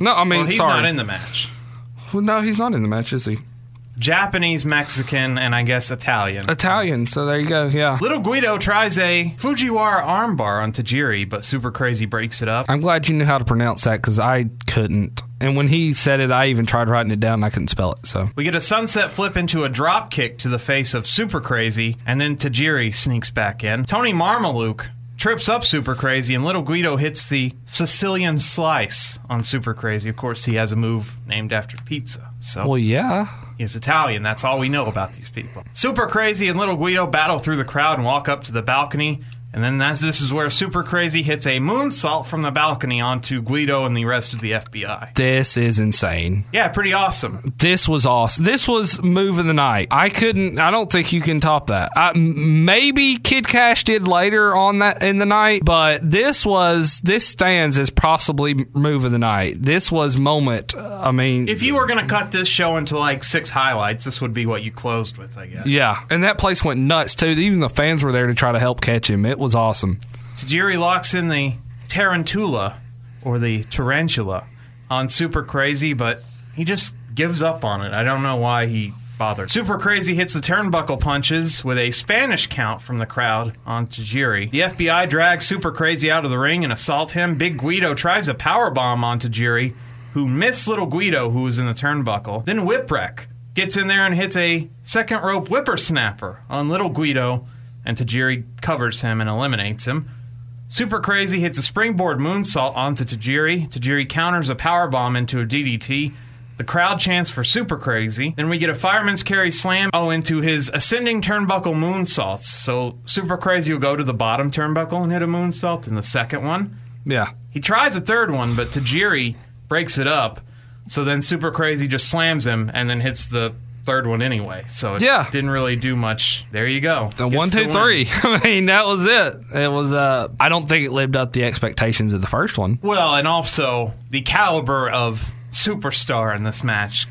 No, I mean Well, he's sorry. not in the match. Well, no, he's not in the match, is he? Japanese, Mexican, and I guess Italian. Italian. So there you go. Yeah. Little Guido tries a Fujiwara armbar on Tajiri, but Super Crazy breaks it up. I'm glad you knew how to pronounce that because I couldn't. And when he said it, I even tried writing it down and I couldn't spell it. So We get a sunset flip into a drop kick to the face of Super Crazy, and then Tajiri sneaks back in. Tony Mamaluke trips up Super Crazy, and Little Guido hits the Sicilian slice on Super Crazy. Of course, he has a move named after pizza. So well, yeah. He's Italian. That's all we know about these people. Super Crazy and Little Guido battle through the crowd and walk up to the balcony. And then that's, this is where Super Crazy hits a moonsault from the balcony onto Guido and the rest of the FBI. This is insane. Yeah, pretty awesome. This was awesome. This was move of the night. I couldn't. I don't think you can top that. I, maybe Kid Kash did later on that in the night, but this was this stands as possibly move of the night. This was moment. I mean, If you were going to cut this show into like six highlights, this would be what you closed with, I guess. yeah, and that place went nuts too. Even the fans were there to try to help catch him. It was awesome. Tajiri locks in the Tarantula or the Tarantula on Super Crazy, but he just gives up on it. I don't know why he bothered. Super Crazy hits the turnbuckle punches with a Spanish count from the crowd on Tajiri. The FBI drags Super Crazy out of the ring and assault him. Big Guido tries a power bomb on Tajiri, who missed little Guido, who was in the turnbuckle. Then Whipwreck gets in there and hits a second rope whippersnapper on little Guido, and Tajiri covers him and eliminates him. Super Crazy hits a springboard moonsault onto Tajiri. Tajiri counters a powerbomb into a DDT. The crowd chants for Super Crazy. Then we get a fireman's carry slam oh into his ascending turnbuckle moonsaults. So Super Crazy will go to the bottom turnbuckle and hit a moonsault in the second one. Yeah, He tries a third one, but Tajiri breaks it up. So then Super Crazy just slams him and then hits the third one anyway. So it Yeah. didn't really do much. There you go. the Gets one, two, win. three. <laughs> I mean, that was it. It was. Uh, I don't think it lived up to the expectations of the first one. Well, and also the caliber of superstar in this match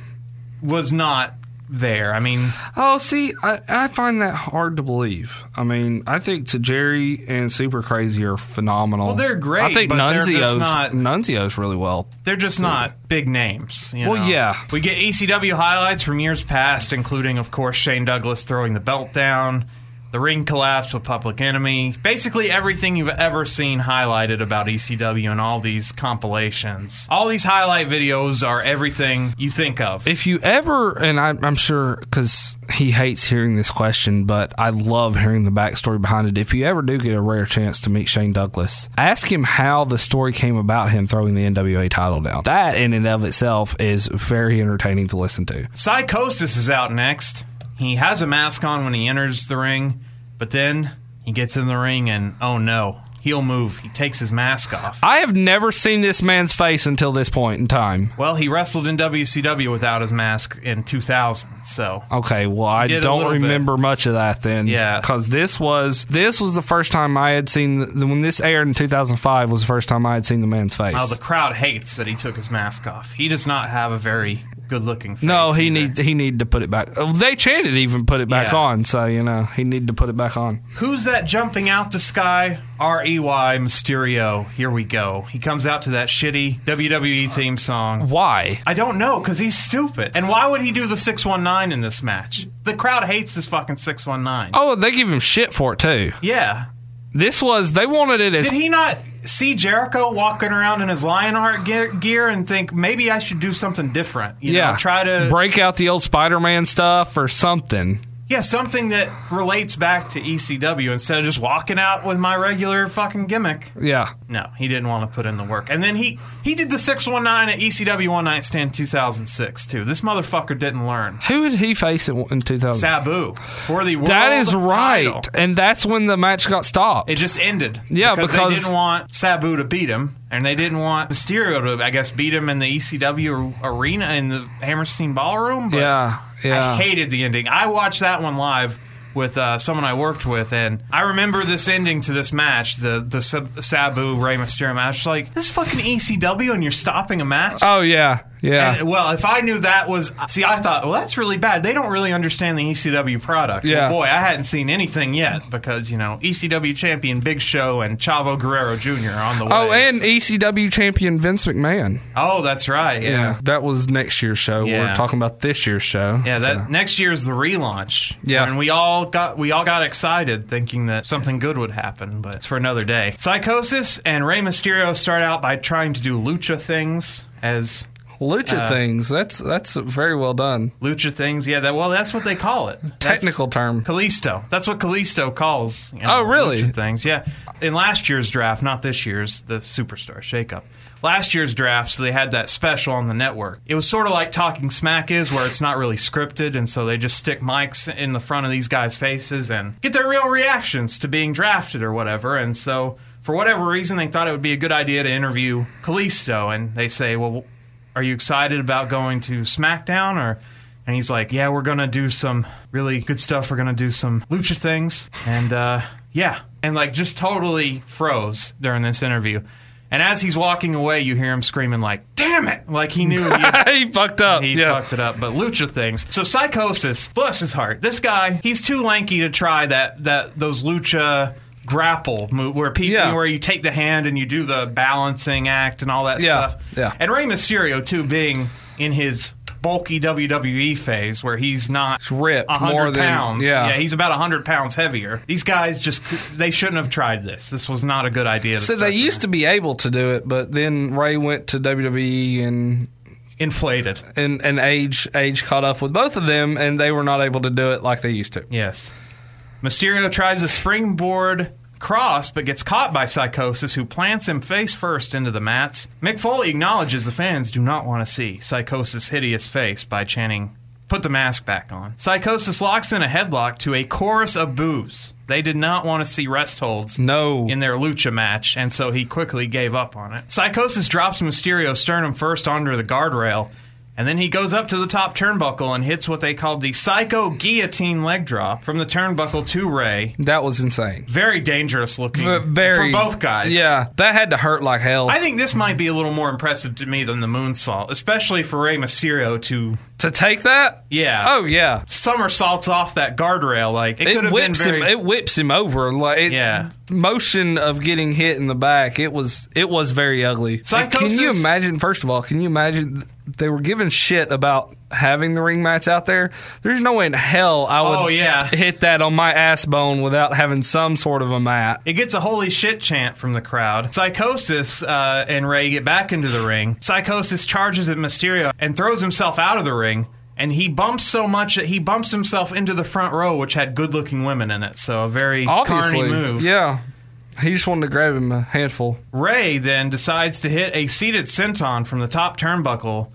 was not there. I mean, Oh, see, I, I find that hard to believe. I mean, I think Tajiri and Super Crazy are phenomenal. Well, they're great, I think but they're just Nunzio's not- Nunzio's really well. they're just not big names. you Well, know? yeah. We get ECW highlights from years past, including, of course, Shane Douglas throwing the belt down, the ring collapse with Public Enemy, basically everything you've ever seen highlighted about ECW and all these compilations. All these highlight videos are everything you think of. If you ever, and I, I'm sure because he hates hearing this question, but I love hearing the backstory behind it. If you ever do get a rare chance to meet Shane Douglas, ask him how the story came about him throwing the NWA title down. That in and of itself is very entertaining to listen to. Psicosis is out next. He has a mask on when he enters the ring, but then he gets in the ring and oh no, he'll move. He takes his mask off. I have never seen this man's face until this point in time. Well, he wrestled in WCW without his mask in 2000, so Okay, well, I don't little bit. remember much of that then. Yeah. because this was this was the first time I had seen the, when this aired in 2005 was the first time I had seen the man's face. oh, the crowd hates that he took his mask off. He does not have a very good-looking face. no, he either. need he needed to put it back. Oh, They chanted even put it back Yeah. on, so you know he needed to put it back on. Who's that jumping out the sky? R E Y Mysterio. Here we go. He comes out to that shitty WWE theme song. Why? I don't know because he's stupid. And why would he do the 619 in this match? The crowd hates this fucking 619. Oh, they give him shit for it too. Yeah. This was they wanted it as Did he not see Jericho walking around in his Lionheart gear, gear and think maybe I should do something different? You yeah Know, try to break out the old Spider-Man stuff or something. Yeah something that relates back to ECW instead of just walking out with my regular fucking gimmick. Yeah, No, he didn't want to put in the work. And then he he did the 619 at ECW One Night Stand 2006 too. This motherfucker didn't learn. who did he face in, in 2000? Sabu for the world that is right, title. and that's when the match got stopped. It just ended. Yeah, because, because- they didn't want Sabu to beat him, and they didn't want Mysterio to, I guess, beat him in the ECW arena in the Hammerstein Ballroom. But yeah, yeah. I hated the ending. I watched that one live with uh, someone I worked with, and I remember this ending to this match, the the Sabu Rey Mysterio match. Like this is fucking ECW, and you're stopping a match. oh yeah, yeah. And, well, if I knew that was, see, I thought, well, that's really bad. They don't really understand the ECW product. Well, Yeah. boy, I hadn't seen anything yet because you know ECW champion Big Show and Chavo Guerrero Jr. on the way. Oh, and ECW champion Vince McMahon. oh, that's right. Yeah, that was next year's show. Yeah. We're talking about this year's show. yeah. That so. next year's the relaunch. Yeah. and we all got we all got excited thinking that something good would happen, but it's for another day. Psicosis and Rey Mysterio start out by trying to do lucha things as Lucha Uh, things. That's that's very well done. Lucha things, yeah. That well, that's what they call it. That's- Technical term. Kalisto. That's what Kalisto calls. you Oh, really? lucha Things, yeah. In last year's draft, not this year's, the Superstar Shakeup. Last year's draft, so they had that special on the network. It was sort of like Talking Smack is, where it's not really scripted, and so they just stick mics in the front of these guys' faces and get their real reactions to being drafted or whatever. And so, for whatever reason, they thought it would be a good idea to interview Kalisto, and they say, "Well, are you excited about going to SmackDown or?" And he's like, "Yeah, we're gonna do some really good stuff. We're gonna do some lucha things." And uh, yeah, and like just totally froze during this interview. And as he's walking away, you hear him screaming like, "Damn it!" Like he knew he <laughs> fucked up. he yeah. fucked it up. But lucha things. So Psicosis, bless his heart. This guy, he's too lanky to try that that those lucha grapple move where people Yeah. where you take the hand and you do the balancing act and all that Yeah, stuff. yeah. And Rey Mysterio too, being in his bulky WWE phase where he's not He's ripped 100 more than- pounds. yeah. yeah, he's about hundred pounds heavier. These guys just they shouldn't have tried this. This was not a good idea. So they used to be able to do it, but then Rey went to WWE and inflated. and, and age age caught up with both of them, and they were not able to do it like they used to. Yes. Mysterio tries a springboard cross, but gets caught by Psicosis, who plants him face first into the mats. Mick Foley acknowledges the fans do not want to see Psicosis' hideous face by chanting, Put the mask back on. Psicosis locks in a headlock to a chorus of boos. They did not want to see rest holds No. in their lucha match, and so he quickly gave up on it. Psicosis drops Mysterio's sternum first onto the guardrail, and then he goes up to the top turnbuckle and hits what they called the Psycho Guillotine leg drop from the turnbuckle to Rey. That was insane. Very dangerous looking V- very for both guys. Yeah, that had to hurt like hell. I think this might be a little more impressive to me than the moonsault, especially for Rey Mysterio to to take that. Yeah. Oh yeah. somersaults off that guardrail. Like it, could It have been whips very. him. It whips him over. Like it, Yeah. motion of getting hit in the back. It was it was very ugly. Psicosis- Can you imagine? First of all, can you imagine? They were giving shit about having the ring mats out there. There's no way in hell I would Oh, yeah. hit that on my ass bone without having some sort of a mat. It gets a holy shit chant from the crowd. Psicosis uh, and Rey get back into the ring. Psicosis charges at Mysterio and throws himself out of the ring. And he bumps so much that he bumps himself into the front row, which had good looking women in it. So a very Obviously, carny move. yeah. He just wanted to grab him a handful. Rey then decides to hit a seated senton from the top turnbuckle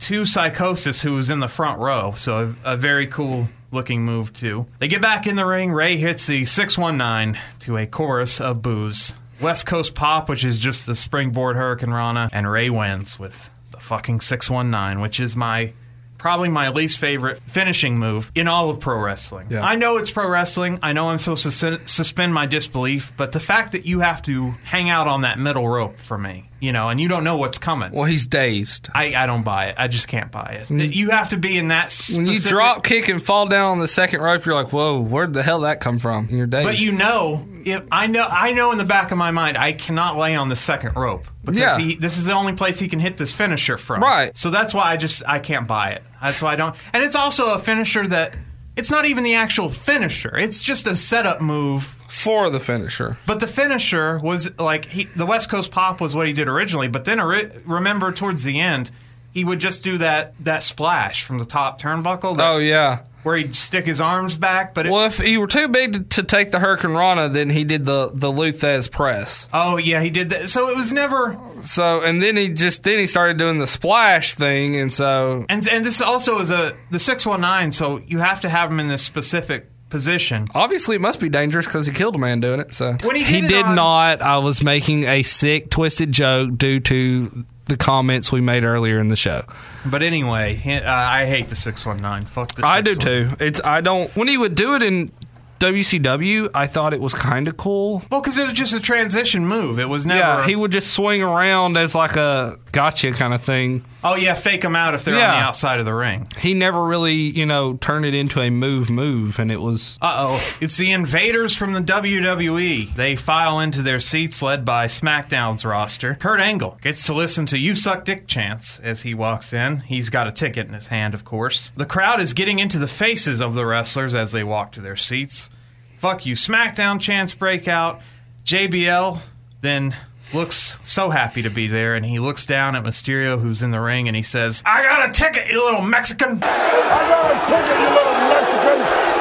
to Psicosis, who was in the front row. So a, a very cool looking move, too. They get back in the ring. Rey hits the 619 to a chorus of boos. West Coast Pop, which is just the springboard Hurricanrana, and Rey wins with the fucking 619, which is my. Probably my least favorite finishing move in all of pro wrestling. Yeah. I know it's pro wrestling. I know I'm supposed to suspend my disbelief, but the fact that you have to hang out on that middle rope for me, you know, and you don't know what's coming. Well, he's dazed. I, I don't buy it. I just can't buy it. Mm. You have to be in that When you drop kick and fall down on the second rope, you're like, "Whoa, where'd the hell that come from?" You're dazed. But you know, if I know, I know in the back of my mind, I cannot lay on the second rope because Yeah. he, this is the only place he can hit this finisher from. Right. So that's why I just I can't buy it. That's why I don't. And it's also a finisher that it's not even the actual finisher. It's just a setup move. for the finisher. But the finisher was like he, the West Coast Pop was what he did originally. But then remember towards the end, he would just do that that splash from the top turnbuckle. that- Oh yeah. Where he'd stick his arms back. But it, Well, if he were too big to, to take the Hurricane Rana, then he did the the Lou Thesz press. oh yeah, he did that. So it was never. So and then he just then he started doing the splash thing, and so And and this also is a the six one nine. So you have to have him in this specific position. obviously it must be dangerous because he killed a man doing it. So When he did it did on- not. I was making a sick, twisted joke due to the comments we made earlier in the show. But anyway, uh, I hate the six one nine. Fuck the. I do too. It's I don't when he would do it in WCW, I thought it was kind of cool. Well, because it was just a transition move. It was never. Yeah, he would just swing around as like a gotcha kind of thing. Oh yeah, fake them out if they're on the outside of the ring. He never really, you know, turned it into a move move, and it was Uh oh. It's the invaders from the WWE. They file into their seats led by SmackDown's roster. Kurt Angle gets to listen to You Suck Dick chants as he walks in. He's got a ticket in his hand, of course. The crowd is getting into the faces of the wrestlers as they walk to their seats. Fuck you, SmackDown chants break out. JBL then looks so happy to be there, and he looks down at Mysterio, who's in the ring, and he says, "I got a ticket, you little Mexican." I got a ticket, you little Mexican.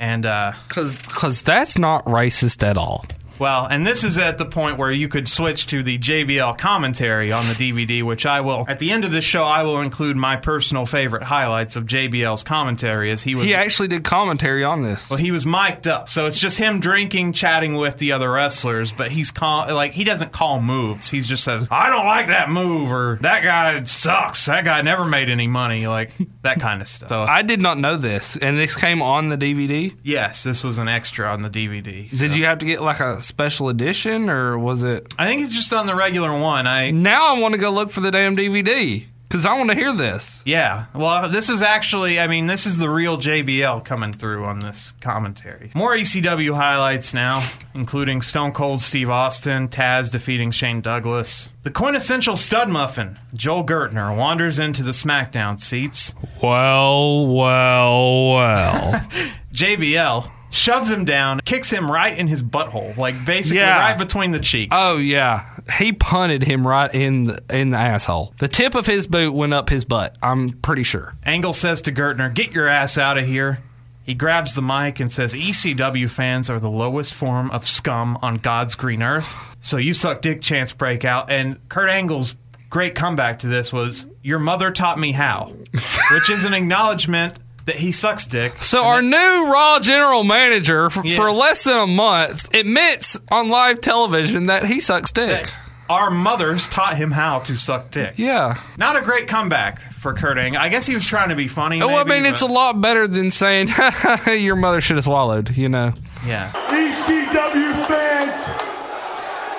And uh, Cause, cause that's not racist at all. Well, and this is at the point where you could switch to the JBL commentary on the DVD, which I will, at the end of this show, I will include my personal favorite highlights of JBL's commentary as he was. He actually did commentary on this. well, he was mic'd up, so it's just him drinking, chatting with the other wrestlers. But he's call, like he doesn't call moves. He just says, "I don't like that move," or "That guy sucks. That guy never made any money," like that kind of stuff. So, I did not know this, and this came on the DVD. yes, this was an extra on the DVD. Did so- you have to get like a special edition, or was it? I think it's just on the regular one. I Now I want to go look for the damn DVD because I want to hear this. Yeah. Well, this is actually, I mean, this is the real JBL coming through on this commentary. More ECW highlights now, including Stone Cold Steve Austin, Taz defeating Shane Douglas. The quintessential stud muffin, Joel Gertner, wanders into the SmackDown seats. Well, well, well. <laughs> JBL shoves him down, kicks him right in his butthole, like basically Yeah. right between the cheeks. oh yeah, he punted him right in the in the asshole. The tip of his boot went up his butt. I'm pretty sure. Angle says to Gertner, Get your ass out of here. He grabs the mic and says, ECW fans are the lowest form of scum on God's green earth. So you suck dick chance breakout. And Kurt Angle's great comeback to this was, Your mother taught me how, <laughs> which is an acknowledgement that he sucks dick. So our new Raw general manager, f- Yeah. for less than a month, admits on live television that he sucks dick. That Our mothers taught him how to suck dick. Yeah. Not a great comeback for Kurt Angle. I guess he was trying to be funny. well, I maybe, mean, it's a but- lot better than saying <laughs> your mother should have swallowed. You know. Yeah. ECW fans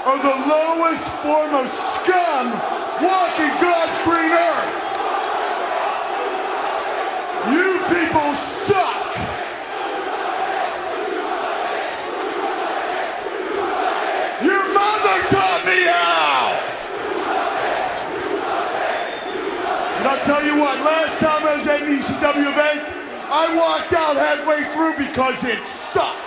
are the lowest form of scum walking God's green earth. People suck. Your mother taught me how. And I'll tell you what, last time I was at an ECW event, I walked out halfway through because it sucked.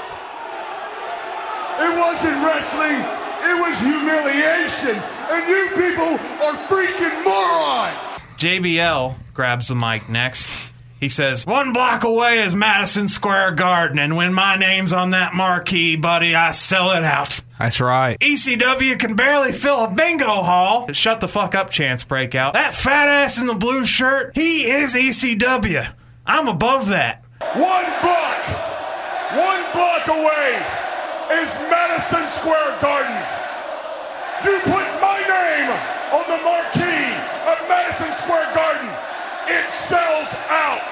It wasn't wrestling, it was humiliation. And you people are freaking morons. JBL grabs the mic next. He says, One block away is Madison Square Garden, and when my name's on that marquee, buddy, I sell it out. That's right. ECW can barely fill a bingo hall. Shut the fuck up, chance breakout. That fat ass in the blue shirt, he is ECW. I'm above that. One block, one block away is Madison Square Garden. You put my name on the marquee of Madison Square Garden, it sells out.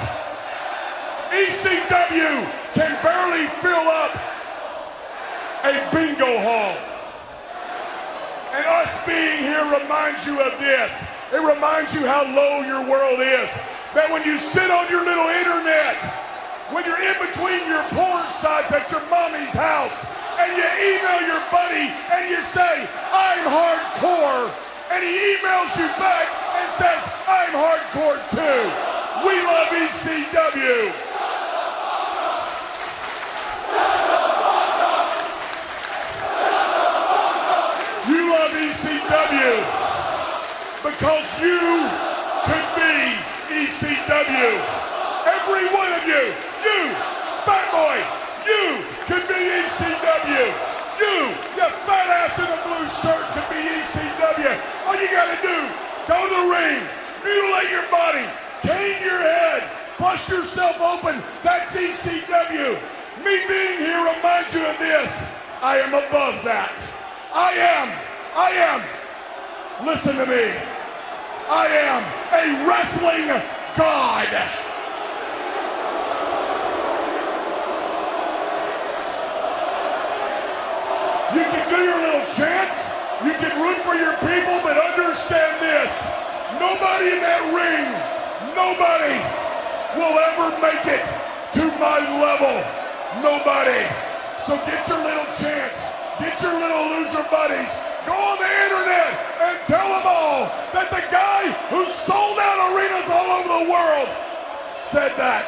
ECW can barely fill up a bingo hall. And us being here reminds you of this. It reminds you how low your world is. That when you sit on your little internet, when you're in between your porn sites at your mommy's house, and you email your buddy and you say, I'm hardcore, and he emails you back and says, I'm hardcore too. We love ECW. You love ECW because you could be ECW. Every one of you, you, fat boy, you go to the ring, mutilate your body, cane your head, bust yourself open. That's ECW. Me being here reminds you of this. I am above that. I am, I am, listen to me. I am a wrestling god. You can do your little chants. You can root for your people, but understand this. Nobody in that ring, nobody will ever make it to my level. Nobody. So get your little chance. Get your little loser buddies. Go on the internet and tell them all that the guy who sold out arenas all over the world said that.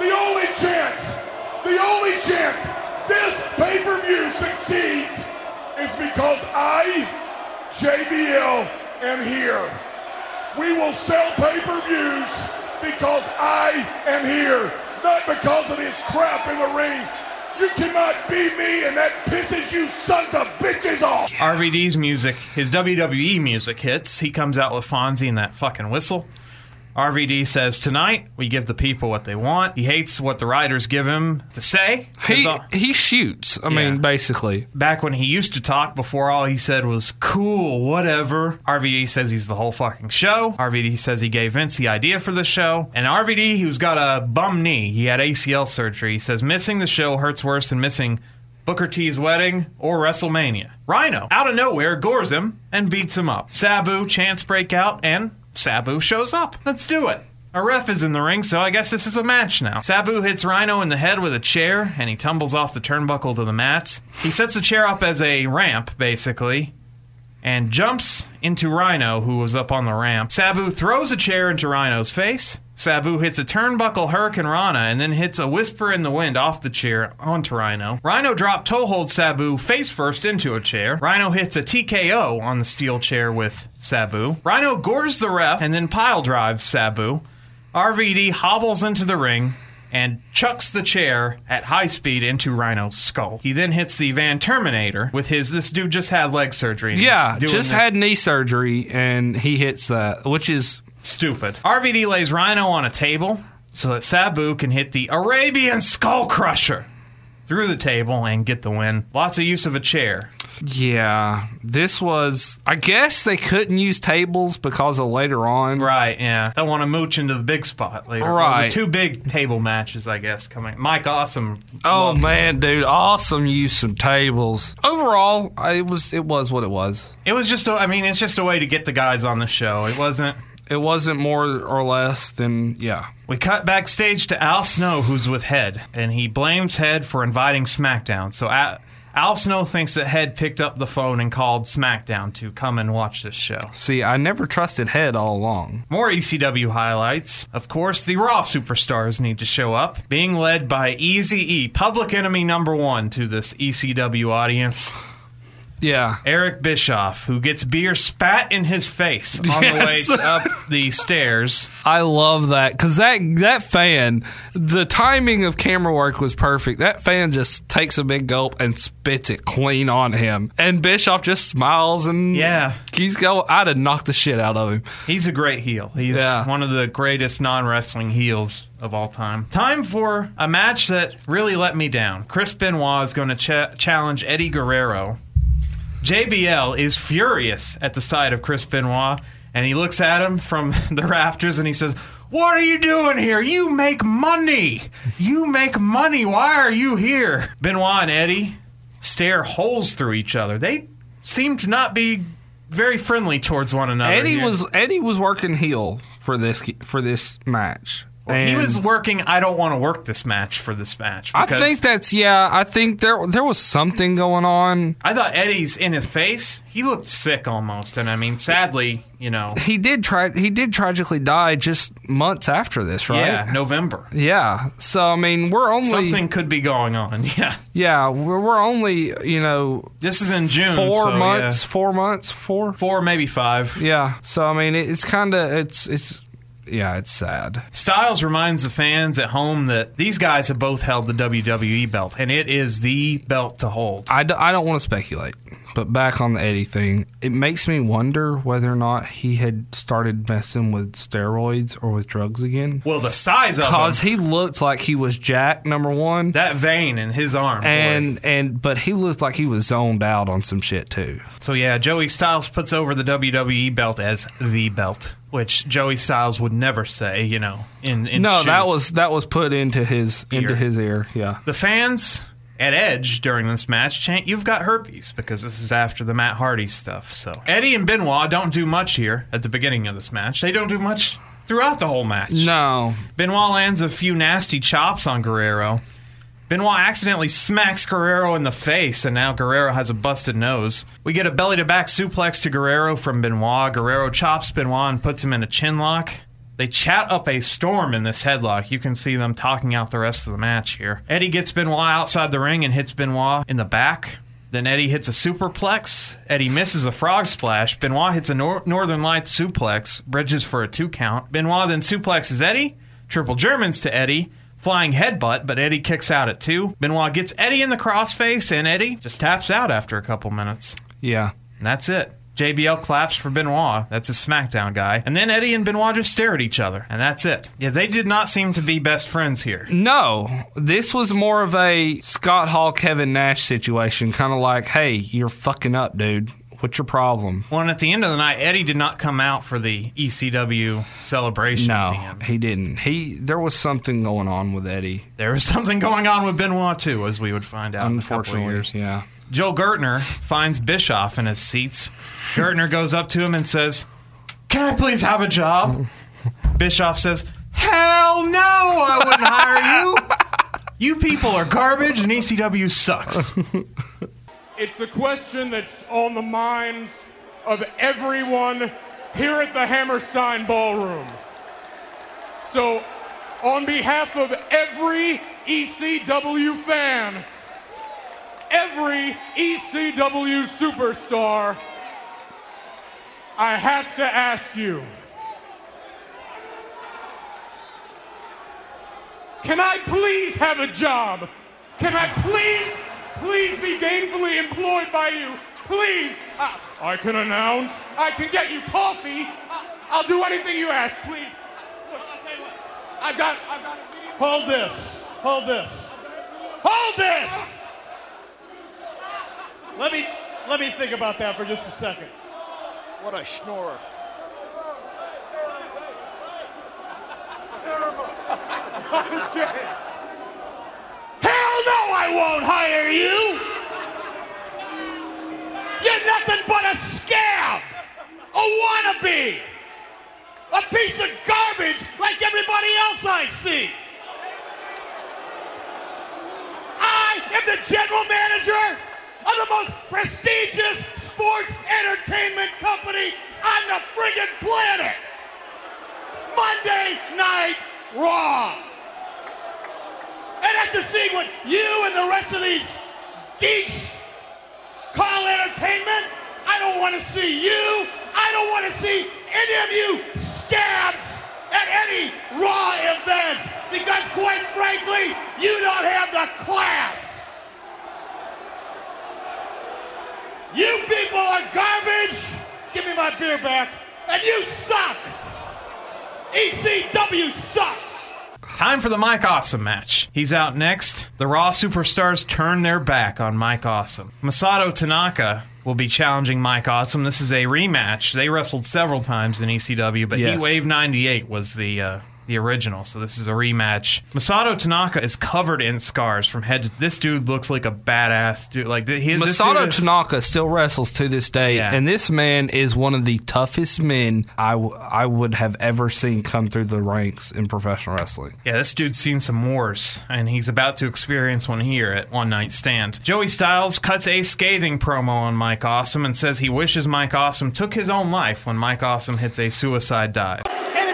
The only chance, the only chance this pay-per-view succeeds is because I JBL am here. We will sell pay-per-views because I am here, not because of this crap in the ring. You cannot beat me, and that pisses you sons of bitches off. RVD's music, his WWE music hits. He comes out with Fonzie and that fucking whistle. RVD says, Tonight, we give the people what they want. He hates what the writers give him to say. He he shoots. I mean, basically. back when he used to talk before all he said was cool whatever rvd says he's the whole fucking show rvd says he gave vince the idea for the show and rvd who's got a bum knee he had acl surgery he says missing the show hurts worse than missing Booker T's wedding or WrestleMania. Rhino, out of nowhere, gores him and beats him up. Sabu chance breakout, and Sabu shows up. Let's do it. A ref is in the ring, so I guess this is a match now. Sabu hits Rhino in the head with a chair, and he tumbles off the turnbuckle to the mats. He sets the chair up as a ramp, basically, and jumps into Rhino, who was up on the ramp. Sabu throws a chair into Rhino's face. Sabu hits a turnbuckle Hurricanrana and then hits a whisper in the wind off the chair onto Rhino. Rhino drop toe holds Sabu face first into a chair. Rhino hits a TKO on the steel chair with Sabu. Rhino gores the ref and then pile drives Sabu. RVD hobbles into the ring and chucks the chair at high speed into Rhino's skull. He then hits the Van Terminator with his. This dude just had leg surgery. Yeah, just this had knee surgery, and he hits that, which is stupid. RVD lays Rhino on a table so that Sabu can hit the Arabian Skull Crusher through the table and get the win. Lots of use of a chair. Yeah. This was. I guess they couldn't use tables because of later on. Right, yeah. They'll want to mooch into the big spot later. Well, Right. two big table matches, I guess, coming. Mike Awesome. Oh man, dude, awesome use some tables. Overall, I, it was it was what it was. It was just, a, I mean, it's just a way to get the guys on the show. It wasn't. It wasn't more or less than yeah. We cut backstage to Al Snow, who's with Head, and he blames Head for inviting SmackDown. So Al, Al Snow thinks that Head picked up the phone and called SmackDown to come and watch this show. See, I never trusted Head all along. More ECW highlights. Of course, the Raw superstars need to show up, being led by Easy E, public enemy number one to this ECW audience. Yeah. Eric Bischoff, who gets beer spat in his face on Yes. the way <laughs> up the stairs. I love that because that that fan, the timing of camera work was perfect. That fan just takes a big gulp and spits it clean on him, and Bischoff just smiles and Yeah. he's going. I'd have knocked the shit out of him. He's a great heel. He's Yeah. one of the greatest non wrestling heels of all time. Time for a match that really let me down. Chris Benoit is going to ch- challenge Eddie Guerrero. JBL is furious at the sight of Chris Benoit, and he looks at him from <laughs> the rafters and he says, What are you doing here? You make money. You make money. Why are you here? Benoit and Eddie stare holes through each other. They seem to not be very friendly towards one another. Eddie here. was Eddie was working heel for this for this match. He was working. I don't want to work this match for this match. I think that's yeah. I think there there was something going on. I thought Eddie's in his face. He looked sick almost, and I mean, sadly, you know, He did try. He did tragically die just months after this, right? yeah, November. Yeah. So I mean, we're only Something could be going on. <laughs> Yeah, yeah, we're, we're only you know this is in June. four so, months, yeah. four months, four. four maybe five. Yeah. So I mean, it, it's kind of it's it's yeah, it's sad. Styles reminds the fans at home that these guys have both held the WWE belt, and it is the belt to hold. I, d- I don't want to speculate, but back on the Eddie thing, it makes me wonder whether or not he had started messing with steroids or with drugs again. Well, the size of Because he looked like he was Jack number one, that vein in his arm, boy. and and but he looked like he was zoned out on some shit too. So yeah, Joey Styles puts over the WWE belt as the belt, which Joey Styles would never say, you know. In, in No, that was that was put into his into his ear. Yeah. the fans at Edge during this match chant, "You've got herpes," because this is after the Matt Hardy stuff. So Eddie and Benoit don't do much here at the beginning of this match. They don't do much throughout the whole match. No. Benoit lands a few nasty chops on Guerrero. Benoit accidentally smacks Guerrero in the face, and now Guerrero has a busted nose. We get a belly to back suplex to Guerrero from Benoit. Guerrero chops Benoit and puts him in a chin lock. They chat up a storm in this headlock. You can see them talking out the rest of the match here. Eddie gets Benoit outside the ring and hits Benoit in the back. Then Eddie hits a superplex. Eddie misses a frog splash. Benoit hits a nor- Northern Lights suplex, bridges for a two count. Benoit then suplexes Eddie, triple Germans to Eddie, flying headbutt, but Eddie kicks out at two. Benoit gets Eddie in the crossface, and Eddie just taps out after a couple minutes. Yeah. And that's it. JBL claps for Benoit. That's a SmackDown guy. And then Eddie and Benoit just stare at each other. And that's it. Yeah, they did not seem to be best friends here. No, this was more of a Scott Hall, Kevin Nash situation. Kind of like, hey, you're fucking up, dude. What's your problem? Well, and at the end of the night, Eddie did not come out for the ECW celebration No, he didn't. He there was something going on with Eddie. There was <laughs> something going on with Benoit, too, as we would find out in a couple of Unfortunately, years. yeah. Joel Gertner finds Bischoff in his seats. Gertner goes up to him and says, Can I please have a job? Bischoff says, Hell no, I wouldn't hire you. You people are garbage and ECW sucks. It's the question that's on the minds of everyone here at the Hammerstein Ballroom. So, on behalf of every ECW fan, every ECW superstar, I have to ask you Can I please have a job? Can I please, please be gainfully employed by you? Please. Uh, I can announce. I can get you coffee. Uh, I'll do anything you ask, please. Look, I'll tell you what. I've got, I've got. Hold this. Hold this. Hold this. Let me, let me think about that for just a second. What a schnorrer. <laughs> Hell no, I won't hire you! You're nothing but a scab! A wannabe! A piece of garbage like everybody else I see! I am the general manager of the most prestigious sports entertainment company on the friggin' planet! Monday Night Raw! And after seeing what you and the rest of these geeks call entertainment, I don't want to see you. I don't want to see any of you scabs at any Raw events because, quite frankly, you don't have the class. You people are garbage. Give me my beer back. And you suck. ECW sucks. Time for the Mike Awesome match. He's out next. The Raw superstars turn their back on Mike Awesome. Masato Tanaka will be challenging Mike Awesome. This is a rematch. They wrestled several times in ECW, but Yes. Heat Wave 98 was the uh, the original, so this is a rematch. Masato Tanaka is covered in scars from head to This dude looks like a badass dude. Like he, this dude Masato is- Tanaka still wrestles to this day, Yeah. and this man is one of the toughest men I, w- I would have ever seen come through the ranks in professional wrestling. Yeah, this dude's seen some wars, and he's about to experience one here at One Night Stand. Joey Styles cuts a scathing promo on Mike Awesome and says he wishes Mike Awesome took his own life when Mike Awesome hits a suicide dive, And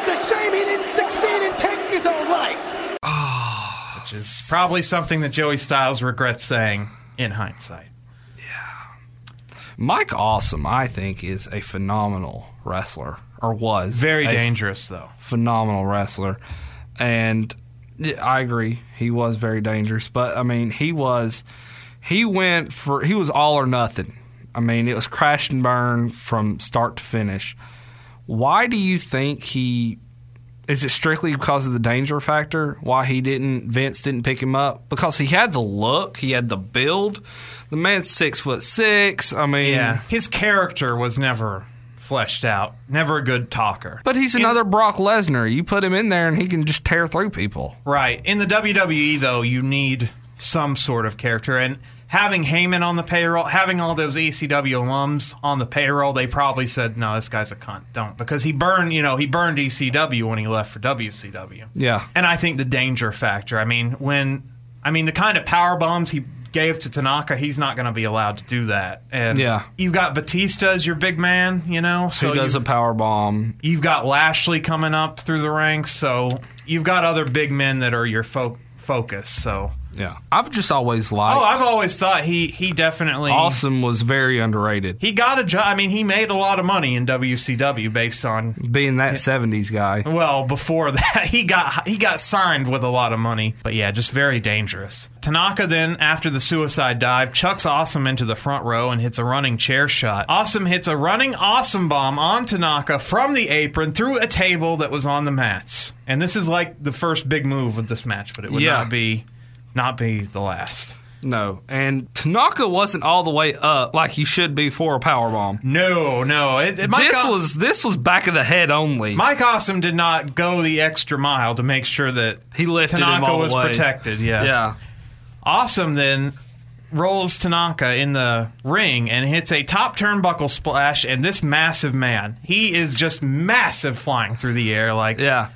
is probably something that Joey Styles regrets saying in hindsight. Yeah. Mike Awesome, I think, is a phenomenal wrestler, or was Very dangerous, though. phenomenal wrestler, and I agree he was very dangerous. But I mean, he was he went for he was all or nothing. I mean, it was crash and burn from start to finish. Why do you think he? Is it strictly because of the danger factor? Why he didn't Vince didn't pick him up? Because he had the look, he had the build. The man's six foot six. I mean, Yeah, his character was never fleshed out. Never a good talker. But he's another Brock Lesnar. You put him in there, and he can just tear through people. Right. In the WWE, though, you need some sort of character. And having Heyman on the payroll, having all those ECW alums on the payroll, they probably said, no, this guy's a cunt. Don't. Because he burned, you know, he burned ECW when he left for WCW. Yeah. And I think the danger factor, I mean, when, I mean, the kind of power bombs he gave to Tanaka, he's not going to be allowed to do that. And Yeah. you've got Batista as your big man, you know, so Who does a power bomb? You've got Lashley coming up through the ranks, so you've got other big men that are your fo- focus. So Yeah, I've just always oh, liked. Oh, I've always thought he he definitely Awesome was very underrated. He got a job. I mean, he made a lot of money in WCW based on. Being that '70s guy, Well, before <laughs> that, he got he got signed with a lot of money, but yeah, just very dangerous. Tanaka then, after the suicide dive, chucks Awesome into the front row and hits a running chair shot. Awesome hits a running Awesome bomb on Tanaka from the apron through a table that was on the mats, and this is like the first big move of this match, but it would Yeah. not be not be the last. no, and Tanaka wasn't all the way up like he should be for a power bomb. No, no, it, it, This was this was back of the head only. Mike Awesome did not go the extra mile to make sure that he lifted Tanaka was protected. Yeah. Yeah, Awesome then rolls Tanaka in the ring and hits a top turnbuckle splash. And this massive man, he is just massive flying through the air. Like yeah.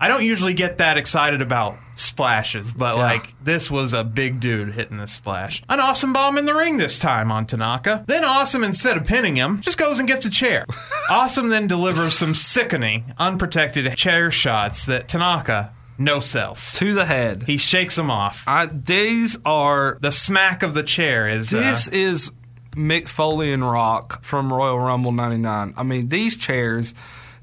I don't usually get that excited about splashes, but Yeah. like this was a big dude hitting this splash. An awesome bomb in the ring this time on Tanaka. Then Awesome, instead of pinning him, just goes and gets a chair. <laughs> awesome then delivers some sickening, unprotected chair shots that Tanaka no sells. To the head. He shakes them off. I, these are The smack of the chair is uh, This is Mick Foley and Rock from Royal Rumble '99. I mean, these chairs,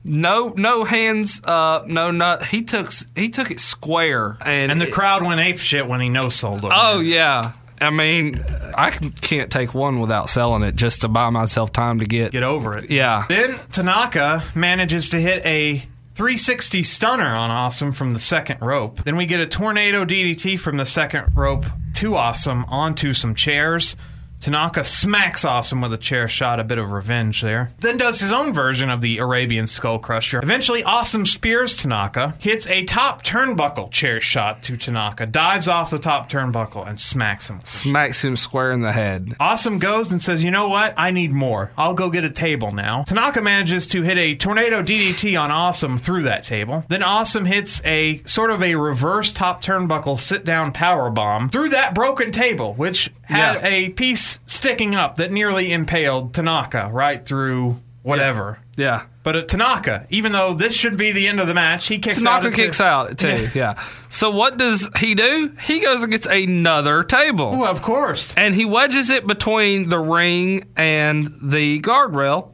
no, no hands, uh, no nut. He took he took it square, and and the it- crowd went ape shit when he no sold them. Oh yeah. I mean, I can't take one without selling it just to buy myself time to get. get over it. Yeah. Then Tanaka manages to hit a 360 stunner on Awesome from the second rope. Then we get a tornado DDT from the second rope to Awesome onto some chairs. Tanaka smacks Awesome with a chair shot, a bit of revenge there. Then does his own version of the Arabian Skull Crusher. Eventually, Awesome spears Tanaka, hits a top turnbuckle chair shot to Tanaka, dives off the top turnbuckle, and smacks him. Smacks him square in the head. Awesome goes and says, You know what? I need more. I'll go get a table now. Tanaka manages to hit a tornado DDT on Awesome through that table. Then Awesome hits a sort of a reverse top turnbuckle sit down power bomb through that broken table, which had Yeah. a piece sticking up that nearly impaled Tanaka right through whatever. Yeah. But at Tanaka, even though this should be the end of the match, he kicks out. Tanaka kicks out too. Yeah. So what does he do? He goes and gets another table. Oh, of course. and he wedges it between the ring and the guardrail.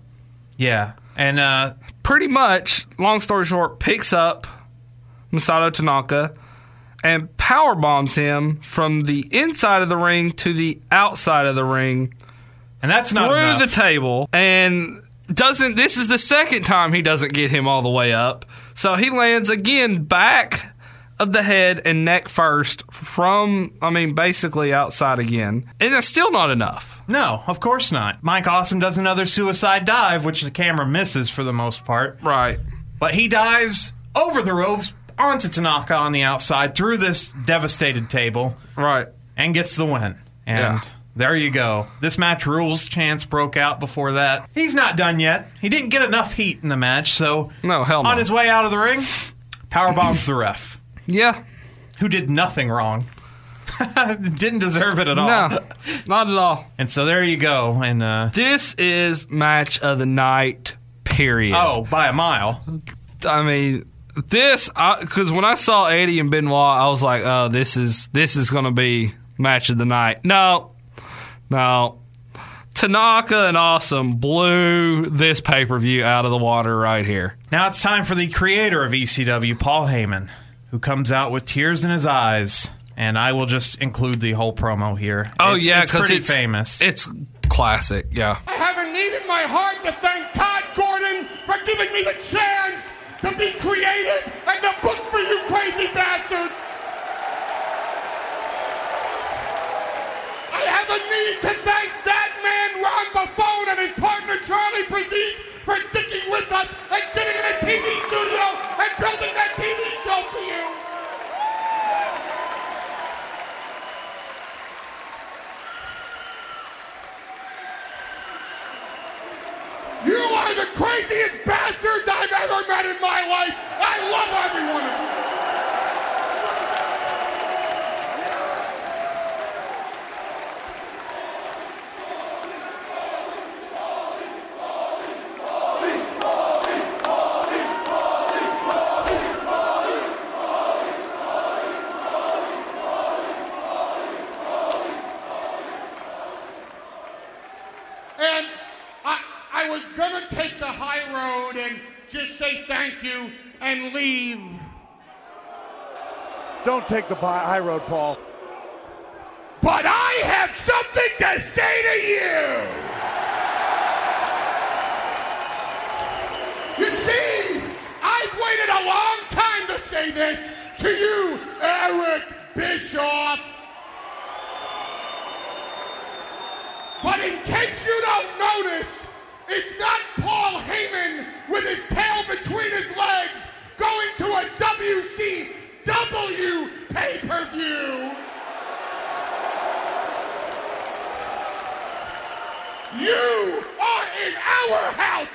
Yeah. And uh, Pretty much, long story short, picks up Masato Tanaka and power bombs him from the inside of the ring to the outside of the ring and that's not through enough. the table and doesn't this is the second time he doesn't get him all the way up. So he lands again back of the head and neck first from I mean basically outside again. And that's still not enough. No, of course not. Mike Awesome does another suicide dive, which the camera misses for the most part. Right. But he dives over the ropes onto Tanaka on the outside through this devastated table Right. and gets the win. And Yeah. there you go. This match rules. Chance broke out before that. He's not done yet. He didn't get enough heat in the match, so No, hell no. on his way out of the ring, power bombs the ref, <clears throat> Yeah. who did nothing wrong. <laughs> Didn't deserve it at all. No. Not at all. And so there you go. And uh, This is match of the night. Period. oh, by a mile. I mean, this because when I saw Eddie and Benoit, I was like, "Oh, this is this is going to be match of the night." No, no. Tanaka and Awesome blew this pay per view out of the water right here. Now it's time for the creator of ECW, Paul Heyman, who comes out with tears in his eyes. And I will just include the whole promo here. Oh It's- yeah, it's because pretty it's famous. It's classic. Yeah. I have a need in my heart to thank Todd Gordon for giving me the chance to be created and to book for you crazy bastards. I have a need to thank that man Ron Buffone and his partner Charlie Brazil for sticking with us and sitting in a TV studio and building that TV show for. You are the craziest bastards I've ever met in my life. I love every one of you. Don't take the high road, Paul. But I have something to say to you. You see, I've waited a long time to say this to you, Eric Bischoff. But in case you don't notice, it's not Paul Heyman with his tail between his legs going to a WCW pay-per-view. You are in our house,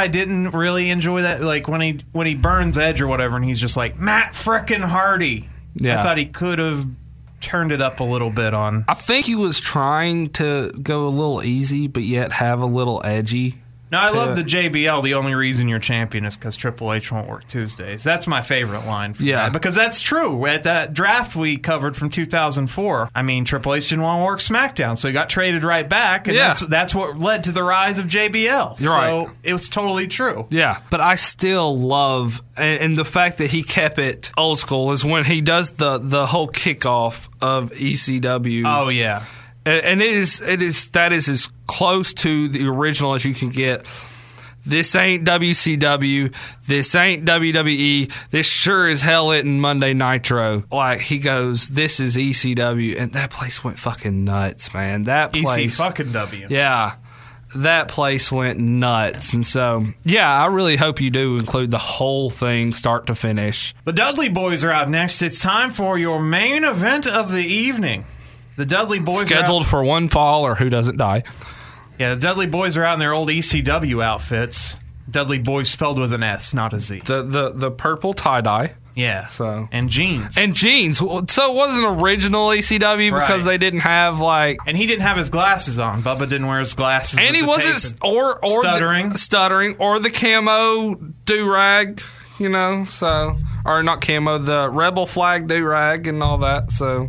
I didn't really enjoy that, like when he when he burns Edge or whatever, and he's just like Matt frickin' Hardy. Yeah. I thought he could have turned it up a little bit on. I think he was trying to go a little easy, but yet have a little edgy. No, I love the JBL. The only reason you're champion is because Triple H won't work Tuesdays. That's my favorite line. From Yeah. that, because that's true. At that draft we covered from 2004, I mean Triple H didn't want to work SmackDown, so he got traded right back, and Yeah. that's that's what led to the rise of JBL. You're so right. it was totally true. Yeah, but I still love and, and the fact that he kept it old school is when he does the the whole kickoff of ECW. Oh yeah. and, and it is it is that is as close to the original as you can get. This ain't WCW. This ain't WWE. This sure as hell isn't Monday Nitro. Like he goes, this is ECW, and that place went fucking nuts, man. That EC place, fucking W. yeah, that place went nuts. And so, yeah, I really hope you do include the whole thing, start to finish. The Dudley Boys are out next. It's time for your main event of the evening. The Dudley Boys Scheduled for one fall or who doesn't die. Yeah, the Dudley Boys are out in their old ECW outfits. Dudley Boys spelled with an S, not a Z. The the the purple tie dye. Yeah. So- and jeans. And jeans. So it wasn't original ECW because Right. they didn't have like. and he didn't have his glasses on. Bubba didn't wear his glasses. And with he the wasn't tape. or or Stuttering. the, stuttering or the camo do rag, you know. So or not camo, the rebel flag do rag and all that. So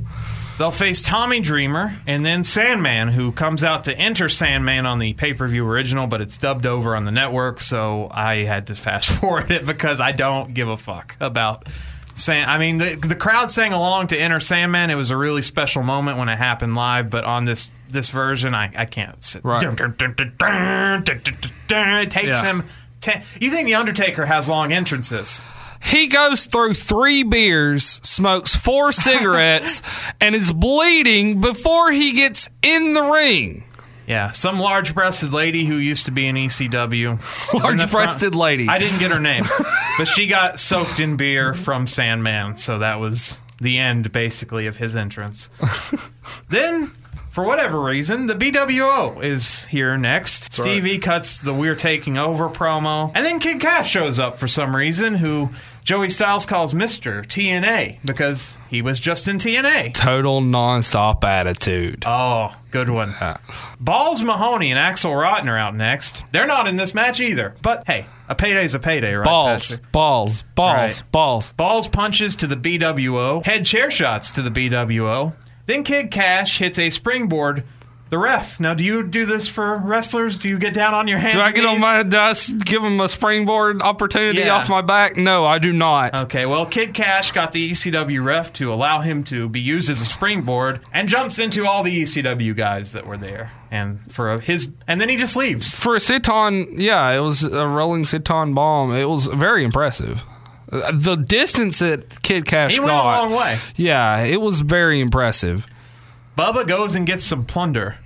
They'll face Tommy Dreamer and then Sandman, who comes out to enter Sandman on the pay per view original, but it's dubbed over on the network, so I had to fast <laughs> forward it because I don't give a fuck about. Sand. I mean, the, the crowd sang along to Enter Sandman. It was a really special moment when it happened live, but on this this version, I, I can't sit. Right. It takes yeah. him. Ten- you think The Undertaker has long entrances? He goes through three beers, smokes four <laughs> cigarettes, and is bleeding before he gets in the ring. Yeah, some large-breasted lady who used to be in ECW. was in the front. Large-breasted lady. I didn't get her name, <laughs> but she got soaked in beer from Sandman, so that was the end, basically, of his entrance. <laughs> then, for whatever reason, the BWO is here next. Stevie cuts the "We're Taking Over" promo, and then Kid Kash shows up for some reason, who Joey Styles calls Mister TNA because he was just in TNA. Total nonstop attitude. Oh, good one. Balls Mahoney and Axl Rotten are out next. They're not in this match either. But hey, a payday's a payday, right? balls, Patrick? balls, balls, Right. balls. Balls punches to the BWO. Head chair shots to the BWO. Then Kid Kash hits a springboard. The ref. Now, do you do this for wrestlers? Do you get down on your hands? Do I get on knees? my dust, give them a springboard opportunity Yeah. off my back? No, I do not. Okay, well, Kid Kash got the ECW ref to allow him to be used as a springboard and jumps into all the ECW guys that were there. And for a, his, and then he just leaves. For a senton, yeah, it was a rolling senton bomb. It was very impressive. Uh, The distance that Kid Kash He went a got, long way. yeah, it was very impressive. Bubba goes and gets some plunder.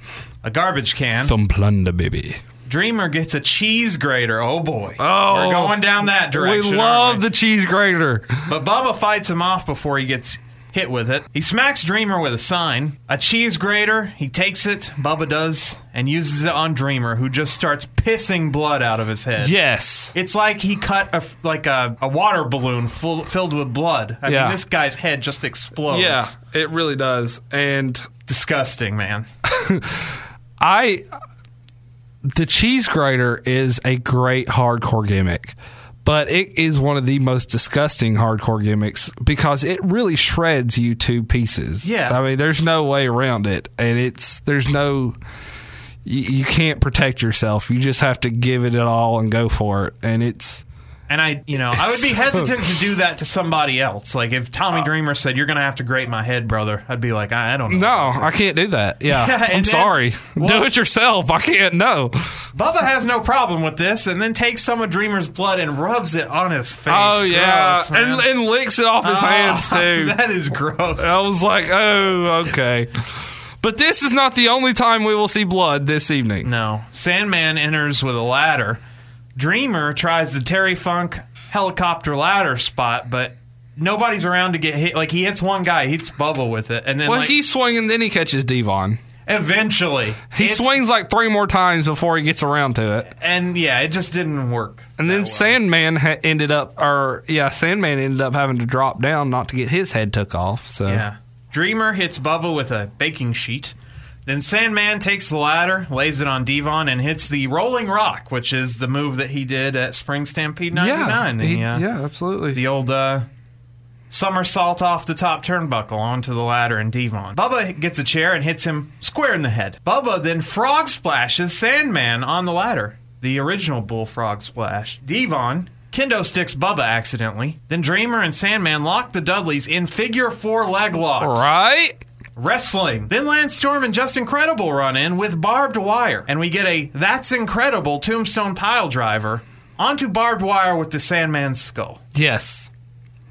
A garbage can. Some plunder, baby. Dreamer gets a cheese grater. Oh boy. Oh, We're going down that direction. We love we? the cheese grater. But Bubba fights him off before he gets hit with it. He smacks Dreamer with a sign. A cheese grater. He takes it, Bubba does, and uses it on Dreamer, who just starts pissing blood out of his head. Yes. It's like he cut a, like a, a water balloon full, filled with blood. I Yeah. mean, this guy's head just explodes. Yeah, it really does. And Disgusting, man. <laughs> I the cheese grater is a great hardcore gimmick, but it is one of the most disgusting hardcore gimmicks because it really shreds you to pieces. Yeah. I mean, there's no way around it, and it's there's no you, you can't protect yourself. You just have to give it all and go for it, and it's And I, you know, I would be <laughs> hesitant to do that to somebody else. Like if Tommy oh. Dreamer said, "You're going to have to grate my head, brother," I'd be like, "I, I don't know." no, I can't do that. Yeah, <laughs> Yeah, I'm then- sorry. <laughs> do it yourself. I can't. No. Bubba has no problem with this, and then takes some of Dreamer's blood and rubs it on his face. Oh yeah, Gross, man. and, and licks it off his Oh, hands too. That is gross. I was like, oh, okay. But this is not the only time we will see blood this evening. No, Sandman enters with a ladder. Dreamer tries the Terry Funk helicopter ladder spot, but nobody's around to get hit. Like he hits one guy, hits Bubba with it, and then Well, like, he's swinging, then he catches Devon. eventually He it's- swings like three more times before he gets around to it. and yeah, it just didn't work. And then well. Sandman ha- ended up, or yeah, Sandman ended up having to drop down not to get his head took off. So Yeah. Dreamer hits Bubba with a baking sheet. Then Sandman takes the ladder, lays it on Devon, and hits the Rolling Rock, which is the move that he did at Spring Stampede 99. he- the, uh, yeah, absolutely. the old uh, somersault off the top turnbuckle onto the ladder and Devon. Bubba gets a chair and hits him square in the head. Bubba then frog splashes Sandman on the ladder, the original bullfrog splash. Devon kendo sticks Bubba accidentally. Then Dreamer and Sandman lock the Dudleys in figure four leg locks. right? Wrestling. Then Lance Storm and Justin Credible run in with barbed wire, and we get a That's Incredible tombstone pile driver onto barbed wire with the Sandman's skull. Yes.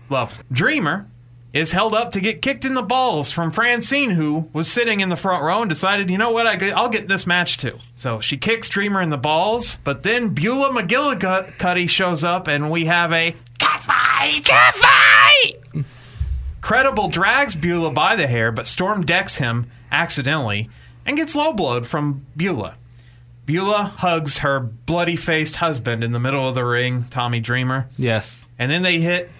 Love. Dreamer is held up to get kicked in the balls from Francine, who was sitting in the front row and decided, you know what, I, will get this match too. So she kicks Dreamer in the balls, but then Beulah McGillicuddy shows up, and we have a cat fight, cat fight. Credible drags Beulah by the hair, but Storm decks him accidentally and gets low blowed from Beulah. Beulah hugs her bloody faced husband in the middle of the ring, Tommy Dreamer. Yes. And then they hit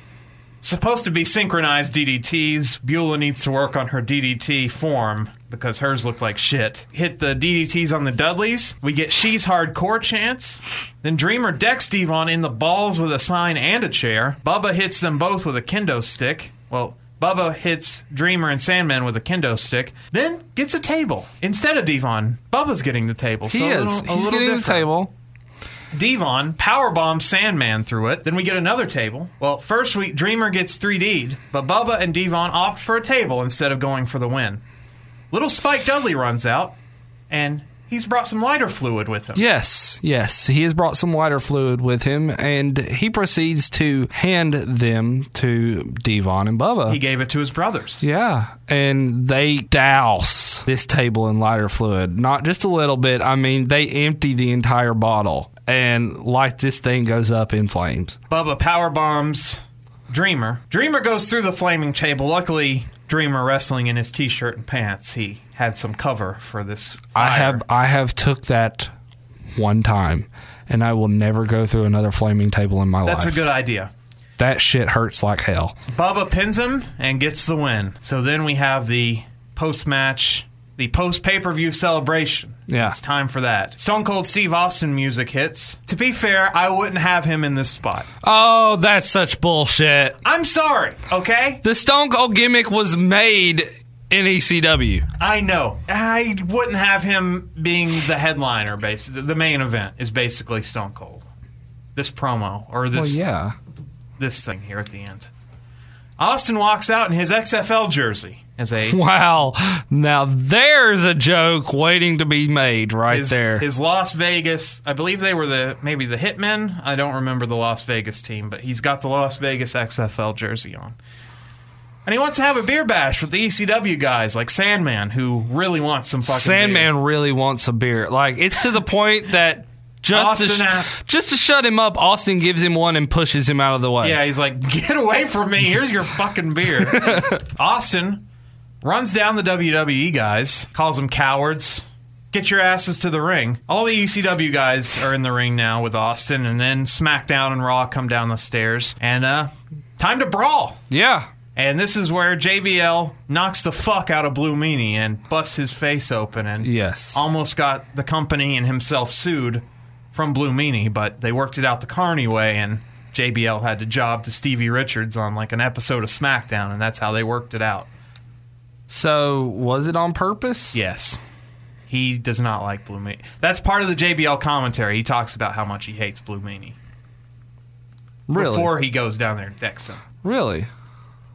supposed to be synchronized DDTs. Beulah needs to work on her DDT form because hers looked like shit. Hit the DDTs on the Dudleys. We get She's Hardcore chance. Then Dreamer decks Devon in the balls with a sign and a chair. Bubba hits them both with a kendo stick. Well, Bubba hits Dreamer and Sandman with a kendo stick, then gets a table. Instead of Devon, Bubba's getting the table. He so a is. little- a He's little getting the table. Devon powerbombs Sandman through it. Then we get another table. Well, first we Dreamer gets 3D'd, but Bubba and Devon opt for a table instead of going for the win. Little Spike Dudley runs out, and he's brought some lighter fluid with him. Yes, yes. He has brought some lighter fluid with him, and he proceeds to hand them to Devon and Bubba. He gave it to his brothers. Yeah, and they douse this table in lighter fluid. Not just a little bit. I mean, they empty the entire bottle and light this thing goes up in flames. Bubba power bombs Dreamer. Dreamer goes through the flaming table. Luckily, Dreamer wrestling in his t-shirt and pants. He had some cover for this. Fire. I have I have took that one time, and I will never go through another flaming table in my life. That's a good idea. that shit hurts like hell. Bubba pins him and gets the win. So then we have the post match, the post pay per view celebration. Yeah. It's time for that. Stone Cold Steve Austin music hits. To be fair, I wouldn't have him in this spot. Oh, that's such bullshit. I'm sorry, okay? The Stone Cold gimmick was made in ECW. I know. I wouldn't have him being the headliner, basically. The main event is basically Stone Cold. This promo, or Well, this yeah. this thing here at the end. Austin walks out in his XFL jersey as a <laughs> Wow. Now there's a joke waiting to be made right his, there. his Las Vegas. I believe they were the maybe the Hitmen. I don't remember the Las Vegas team, but he's got the Las Vegas XFL jersey on. And he wants to have a beer bash with the ECW guys like Sandman, who really wants some fucking Sandman beer. really wants a beer. Like it's to the point that just to, uh, just to shut him up, Austin gives him one and pushes him out of the way. Yeah, he's like, get away from me. Here's your fucking beer. <laughs> Austin runs down the WWE guys, calls them cowards. Get your asses to the ring. All the ECW guys are in the ring now with Austin, and then SmackDown and Raw come down the stairs. And uh, time to brawl. Yeah. And this is where JBL knocks the fuck out of Blue Meanie and busts his face open and Yes. almost got the company and himself sued from Blue Meanie, but they worked it out the Carney way and JBL had to job to Stevie Richards on like an episode of SmackDown and that's how they worked it out. So was it on purpose? Yes. He does not like Blue Meanie. That's part of the JBL commentary. He talks about how much he hates Blue Meanie Really? before he goes down there and decks him. really?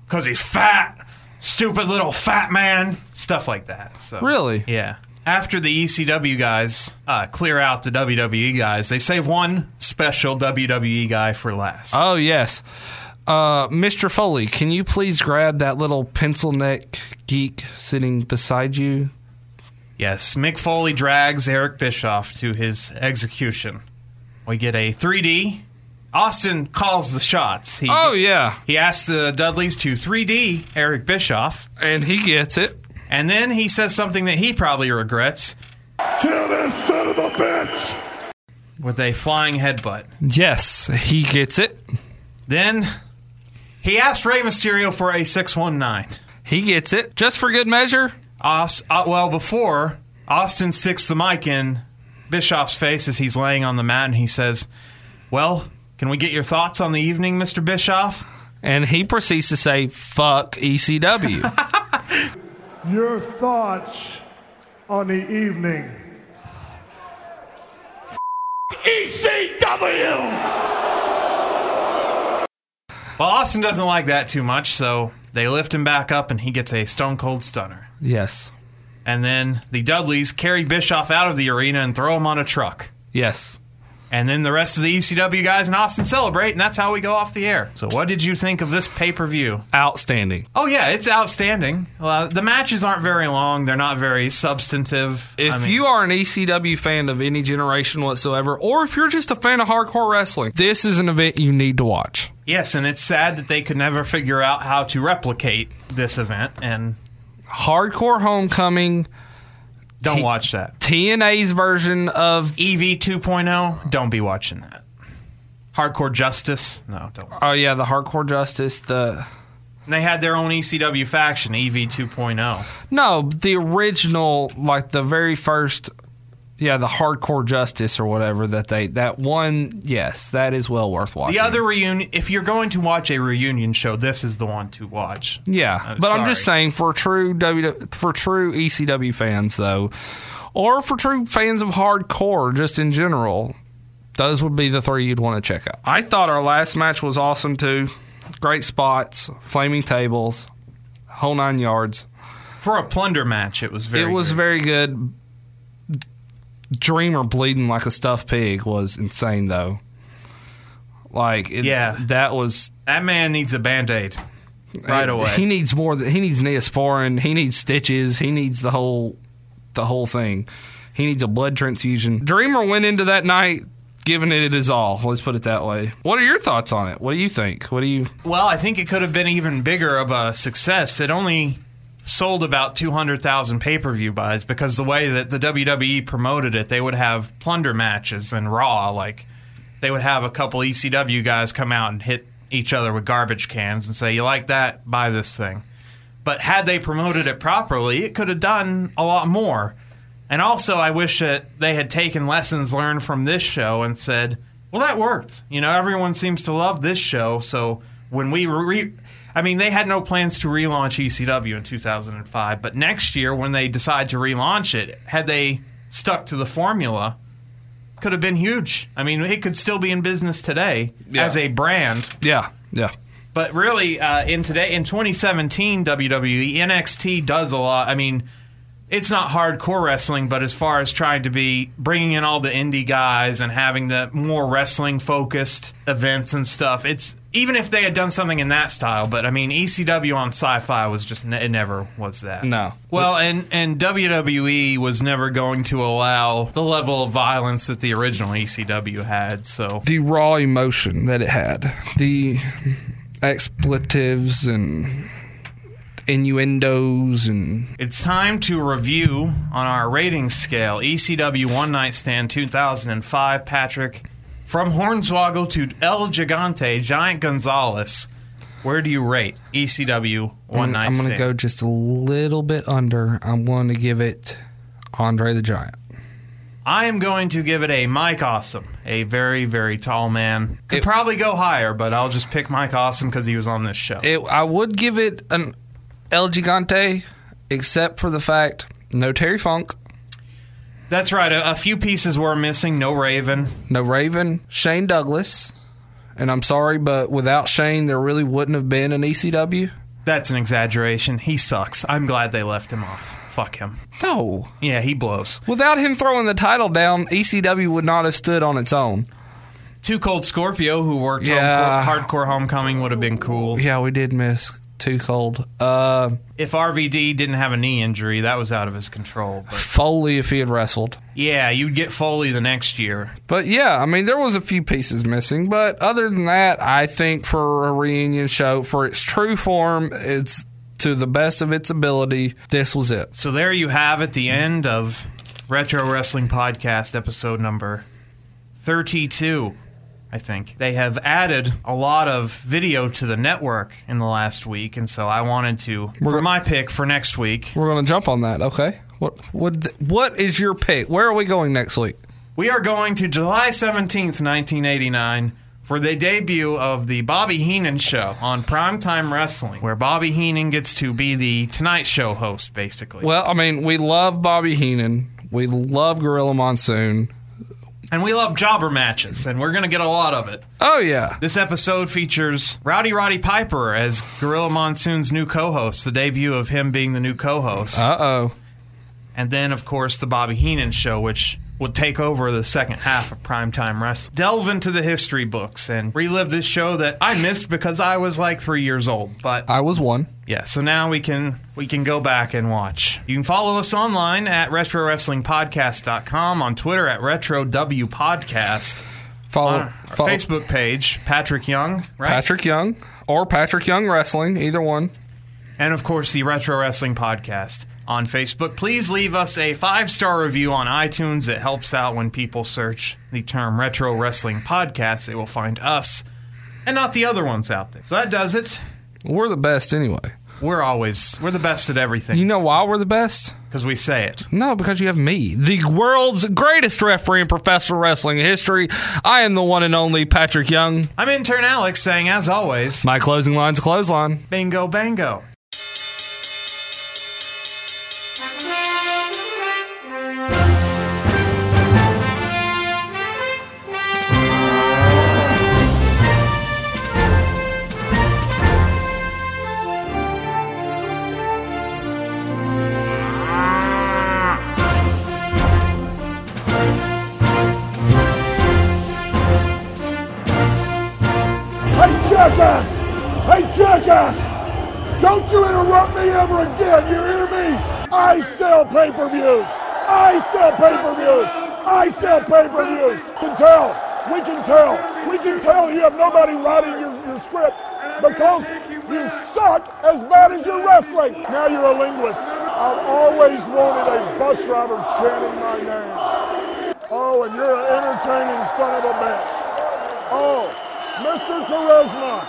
Because he's fat, stupid little fat man, stuff like that. So Really? yeah. After the ECW guys uh, clear out the WWE guys, they save one special WWE guy for last. Oh yes. Uh, Mr. Foley, can you please grab that little pencil neck geek sitting beside you? yes, Mick Foley drags Eric Bischoff to his execution. We get a 3D. Austin calls the shots. He, Oh yeah, He asks the Dudleys to 3D Eric Bischoff, and he gets it. and then he says something that he probably regrets Kill this son of a bitch! with a flying headbutt. Yes, he gets it. Then he asked Rey Mysterio for a 619. He gets it. Just for good measure. Aus, uh, well, before Austin sticks the mic in Bischoff's face as he's laying on the mat and he says, Well, can we get your thoughts on the evening, Mr. Bischoff? And he proceeds to say, fuck ECW. <laughs> Your thoughts on the evening. ECW! Well, Austin doesn't like that too much, so they lift him back up and he gets a stone cold stunner. yes. And then the Dudleys carry Bischoff out of the arena and throw him on a truck. Yes. And then the rest of the ECW guys in Austin celebrate, and that's how we go off the air. So, what did you think of this pay per view? Outstanding. Oh yeah, it's outstanding. Well, the matches aren't very long; they're not very substantive. If I mean- you are an ECW fan of any generation whatsoever, or if you're just a fan of hardcore wrestling, this is an event you need to watch. yes, and it's sad that they could never figure out how to replicate this event, and Hardcore Homecoming, don't T- watch that. TNA's version of EV 2.0, don't be watching that. Hardcore Justice. No, don't. Oh yeah, the Hardcore Justice. The And they had their own ECW faction, EV 2.0. no, the original, like the very first. Yeah, the Hardcore Justice or whatever that they that one. Yes, that is well worth watching. The other reunion, if you're going to watch a reunion show, this is the one to watch. Yeah, I'm but I'm just saying for true w, for true ECW fans though, or for true fans of hardcore just in general, those would be the three you'd want to check out. I thought our last match was awesome too. Great spots, flaming tables, whole nine yards. For a plunder match, it was very. it was good. very good. Dreamer bleeding like a stuffed pig was insane though. Like it, Yeah. that was That man needs a band aid right away. He needs more. Than, he needs neosporin. He needs stitches. He needs the whole, the whole thing. He needs a blood transfusion. Dreamer went into that night giving it his all. Let's put it that way. What are your thoughts on it? What do you think? What do you? Well, I think it could have been even bigger of a success. It only sold about 200,000 pay per view buys because the way that the WWE promoted it, they would have plunder matches and Raw. Like, they would have a couple ECW guys come out and hit each other with garbage cans and say, You like that? Buy this thing. But had they promoted it properly, it could have done a lot more. And also, I wish that they had taken lessons learned from this show and said, well, that worked. You know, everyone seems to love this show. So when we re. I mean, they had no plans to relaunch ECW in 2005, but next year, when they decide to relaunch it, had they stuck to the formula, could have been huge. I mean, it could still be in business today Yeah. as a brand. Yeah, yeah. But really, uh, in today in 2017 WWE NXT does a lot. I mean, it's not hardcore wrestling, but as far as trying to be bringing in all the indie guys and having the more wrestling focused events and stuff, it's even if they had done something in that style. But I mean, ECW on Sci-Fi was just ne- it never was that. No. Well, and and WWE was never going to allow the level of violence that the original ECW had. So The raw emotion that it had, the expletives and innuendos and It's time to review on our rating scale ECW One Night Stand 2005. Patrick, from Hornswoggle to El Gigante, Giant Gonzalez. Where do you rate ECW One Night I'm going to go just a little bit under. I'm going to give it Andre the Giant. I am going to give it a Mike Awesome, a very very tall man. Could It- probably go higher, but I'll just pick Mike Awesome because he was on this show. It, I would give it an El Gigante, except for the fact no Terry Funk, That's right. A, a few pieces were missing. No Raven. no Raven, Shane Douglas. And I'm sorry, but without Shane, there really wouldn't have been an ECW. That's an exaggeration. He sucks. I'm glad they left him off. Fuck him. No. Yeah, he blows. Without him throwing the title down, ECW would not have stood on its own. Too Cold Scorpio, who worked Yeah. hardcore Homecoming, would have been cool. Yeah, we did miss Too Cold. Uh, If RVD didn't have a knee injury, that was out of his control. But Foley, if he had wrestled. yeah, you'd get Foley the next year. But yeah, I mean, there was a few pieces missing. But other than that, I think for a reunion show, for its true form, it's to the best of its ability. This was it. So there you have it, the end of Retro Wrestling Podcast, episode number 32. I think they have added a lot of video to the network in the last week, and so I wanted to, for my pick for next week, We're going to jump on that. Okay. What what what is your pick? Where are we going next week? We are going to July 17th, 1989, for the debut of the Bobby Heenan Show on Primetime Wrestling, where Bobby Heenan gets to be the Tonight Show host, basically. Well, I mean, we love Bobby Heenan. We love Gorilla Monsoon. And we love jobber matches, and we're going to get a lot of it. Oh yeah. This episode features Rowdy Roddy Piper as Gorilla Monsoon's new co host, the debut of him being the new co host. Uh oh. and then, of course, the Bobby Heenan Show, which will take over the second half of primetime wrestling. Delve into the history books and relive this show that I missed because I was like three years old. But I was one. yeah, so now we can we can go back and watch. You can follow us online at retrowrestlingpodcast.com, on Twitter at RetroWPodcast, Follow, on our follow Facebook page, Patrick Young, right? Patrick Young or Patrick Young Wrestling, either one. and of course the Retro Wrestling Podcast on Facebook. Please leave us a five star review on iTunes. It helps out when people search the term Retro Wrestling Podcast. They will find us and not the other ones out there. So that does it. We're the best anyway. We're always we're the best at everything You know why we're the best? because we say it. No, because you have me, the world's greatest referee in professional wrestling history. I am the one and only Patrick Young. I'm intern Alex saying, as always, My closing line's a clothesline. bingo bango. Again, you hear me? I sell pay-per-views! I sell pay-per-views! I sell pay-per-views! Can tell! We can tell! We can tell you have nobody writing your, your script because you suck as bad as you're wrestling! Now you're a linguist. I've always wanted a bus driver chanting my name. Oh, and you're an entertaining son of a bitch. Oh, Mr. Charisma,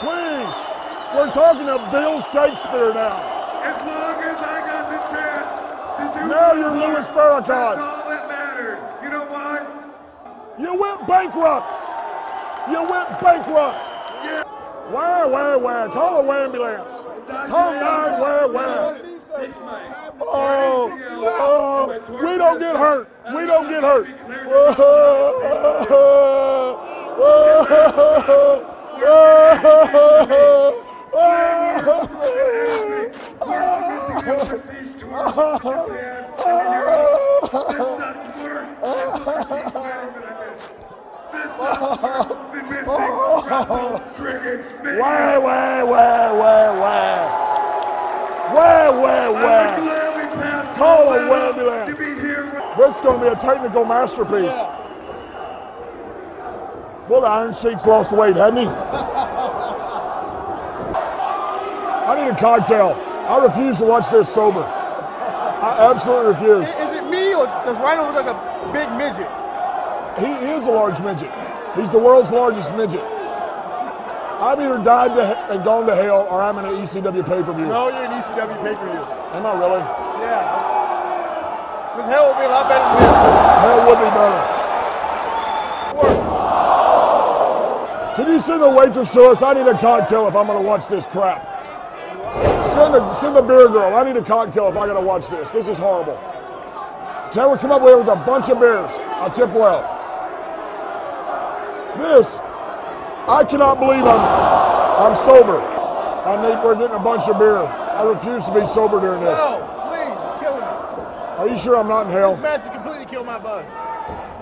please. We're talking to Bill Shakespeare now. As long as I got the chance to do Now you're part, Louis Farrakhan. That's all that mattered. You know why? You went bankrupt. You went bankrupt. Yeah. Where, where, where? Call a ambulance. Call nine, where, where? Oh, oh, we don't get hurt. We don't get hurt. Overseas tour in Japan and Europe. This sucks worse than 14 environment I missed. This sucks worse than missing Wrestle Dragon Mania. Where, where, where, where, where? Where, where, where? Call a ambulance. This is going to be a technical masterpiece. Well, the Iron Sheik's lost weight, hasn't he? I need a cocktail. I refuse to watch this sober. I absolutely refuse. Is it me or does Rhino look like a big midget? He is a large midget. He's the world's largest midget. I've either died to and gone to hell, or I'm in an ECW pay-per-view. No, you're an ECW pay-per-view. Am I really? Yeah. This hell would be a lot better than this. Hell would be better. Can you send the waitress to us? I need a cocktail if I'm going to watch this crap. Send the, send the beer girl. I need a cocktail if I got to watch this. This is horrible. Tell her come up here with a bunch of beers. I'll tip well. This, I cannot believe I'm, I'm sober. I think we're getting a bunch of beer. I refuse to be sober during this. No, please, you're me. Are you sure I'm not in hell? This match completely killed my buzz.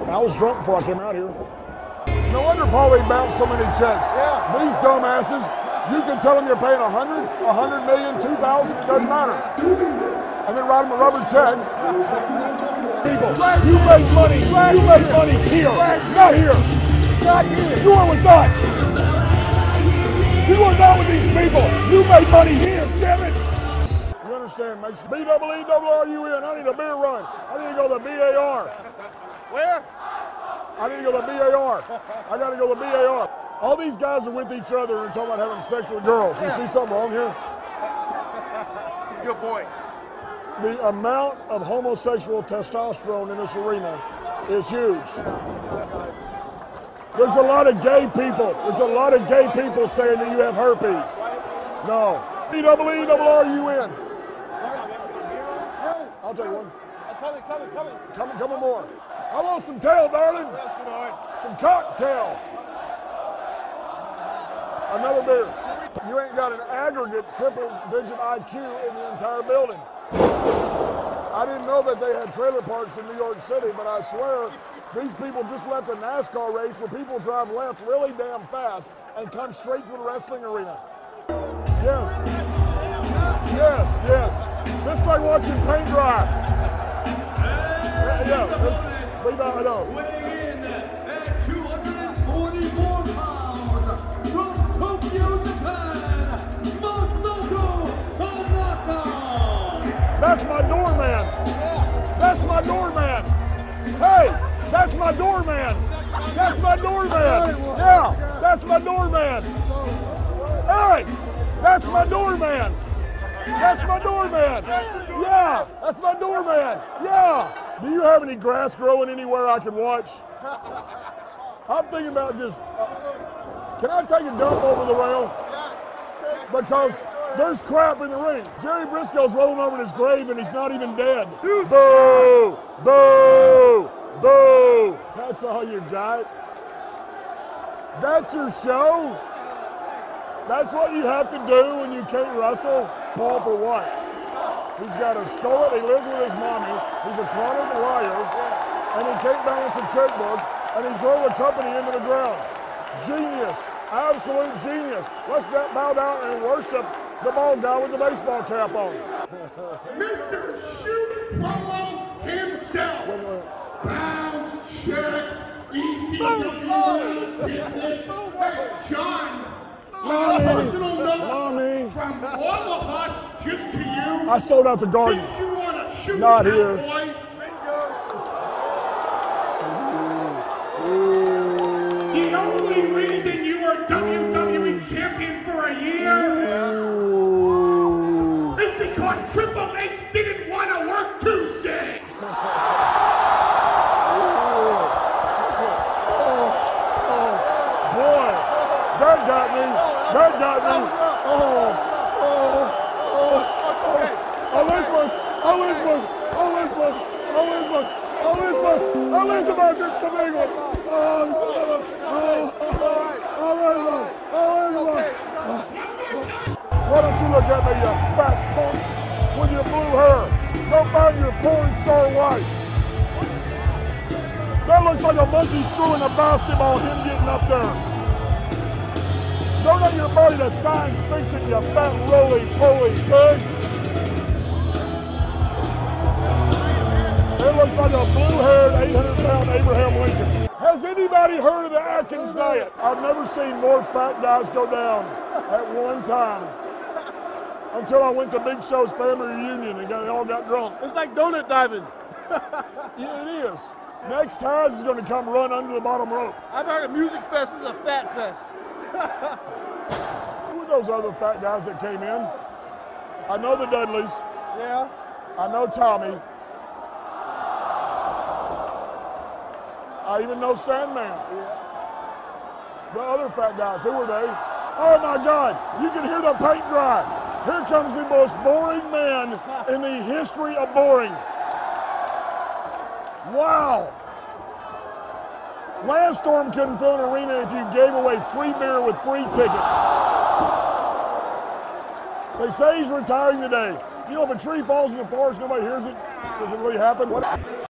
I was drunk before I came out here. No wonder Paulie bounced so many checks. Yeah. These dumbasses, you can tell them you're paying a hundred, a hundred million, two thousand, it doesn't matter. And then write them a rubber check. People, you make money, you make money here, not here. Not here. You are with us. You are not with these people. You make money here, damn it. You understand, makes B double E double R U N. I need a beer run. I need to go to the BAR. Where? I need to go to the BAR. I got to go to the BAR. All these guys are with each other and talking about having sex with girls. You see something wrong here? <laughs> That's a good point. The amount of homosexual testosterone in this arena is huge. There's a lot of gay people. There's a lot of gay people saying that you have herpes. No. E double E double R U N. I'll take one. Coming, coming, coming. Come, and come on more. I want some tail, darling. Some cocktail. Another beer. You ain't got an aggregate triple digit IQ in the entire building. I didn't know that they had trailer parks in New York City, but I swear these people just left a NASCAR race where people drive left really damn fast and come straight to the wrestling arena. Yes. Yes, yes. This is like watching paint dry. Yeah, yeah. Leave out, I. That's my doorman. That's my doorman. Hey, that's my doorman. That's my doorman. Yeah, that's my doorman. Eric, that's my doorman. That's my doorman. Yeah, that's my doorman. Yeah. Do you have any grass growing anywhere I can watch? I'm thinking about just. Uh, can I take a dump over the rail? Because there's crap in the ring. Jerry Briscoe's rolling over in his grave and he's not even dead. Boo! Boo! Boo! That's all you got. That's your show. That's what you have to do when you can't wrestle. Paul for what? He's got a skull. He lives with his mommy. He's a chronic liar, and he can't balance a checkbook. And he drove the company into the ground. Genius, absolute genius. Let's not bow down and worship the bald guy with the baseball cap on. <laughs> Mr. Shoot Promo himself. Bounce, checks, ECW business. Hey, John, on a personal note, Mommy. from all of us, just to you, I sold out the garden. since you want to shoot Not here. boy, the only reason you are WWE H didn't want to work Tuesday. Boy, that got me. That got me. Oh, oh, oh, oh. Elizabeth, Elizabeth, Elizabeth, Elizabeth, Elizabeth, Elizabeth, it's the big one. Oh, it's the big one. Oh, oh, Elizabeth, Elizabeth. Why don't you look at me, you fat punk, with your blue hair? Go find your porn star wife. That looks like a monkey screwing a basketball, him getting up there. Don't let your body to science fiction, you fat roly-poly pig. It looks like a blue-haired, 800-pound Abraham Lincoln. Has anybody heard of the Atkins diet? I've never seen more fat guys go down at one time. Until I went to Big Show's family reunion and got, they all got drunk. It's like donut diving. <laughs> Yeah, it is. Next Taz is going to come run under the bottom rope. I've heard a music fest is a fat fest. Who were those other fat guys that came in? I know the Dudleys. Yeah. I know Tommy. I even know Sandman. Yeah. The other fat guys, who were they? Oh my God, you can hear the paint dry. Here comes the most boring man in the history of boring. Wow. Lance Storm couldn't fill an arena if you gave away free beer with free tickets. They say he's retiring today. You know, if a tree falls in the forest, nobody hears it. Does it really happen?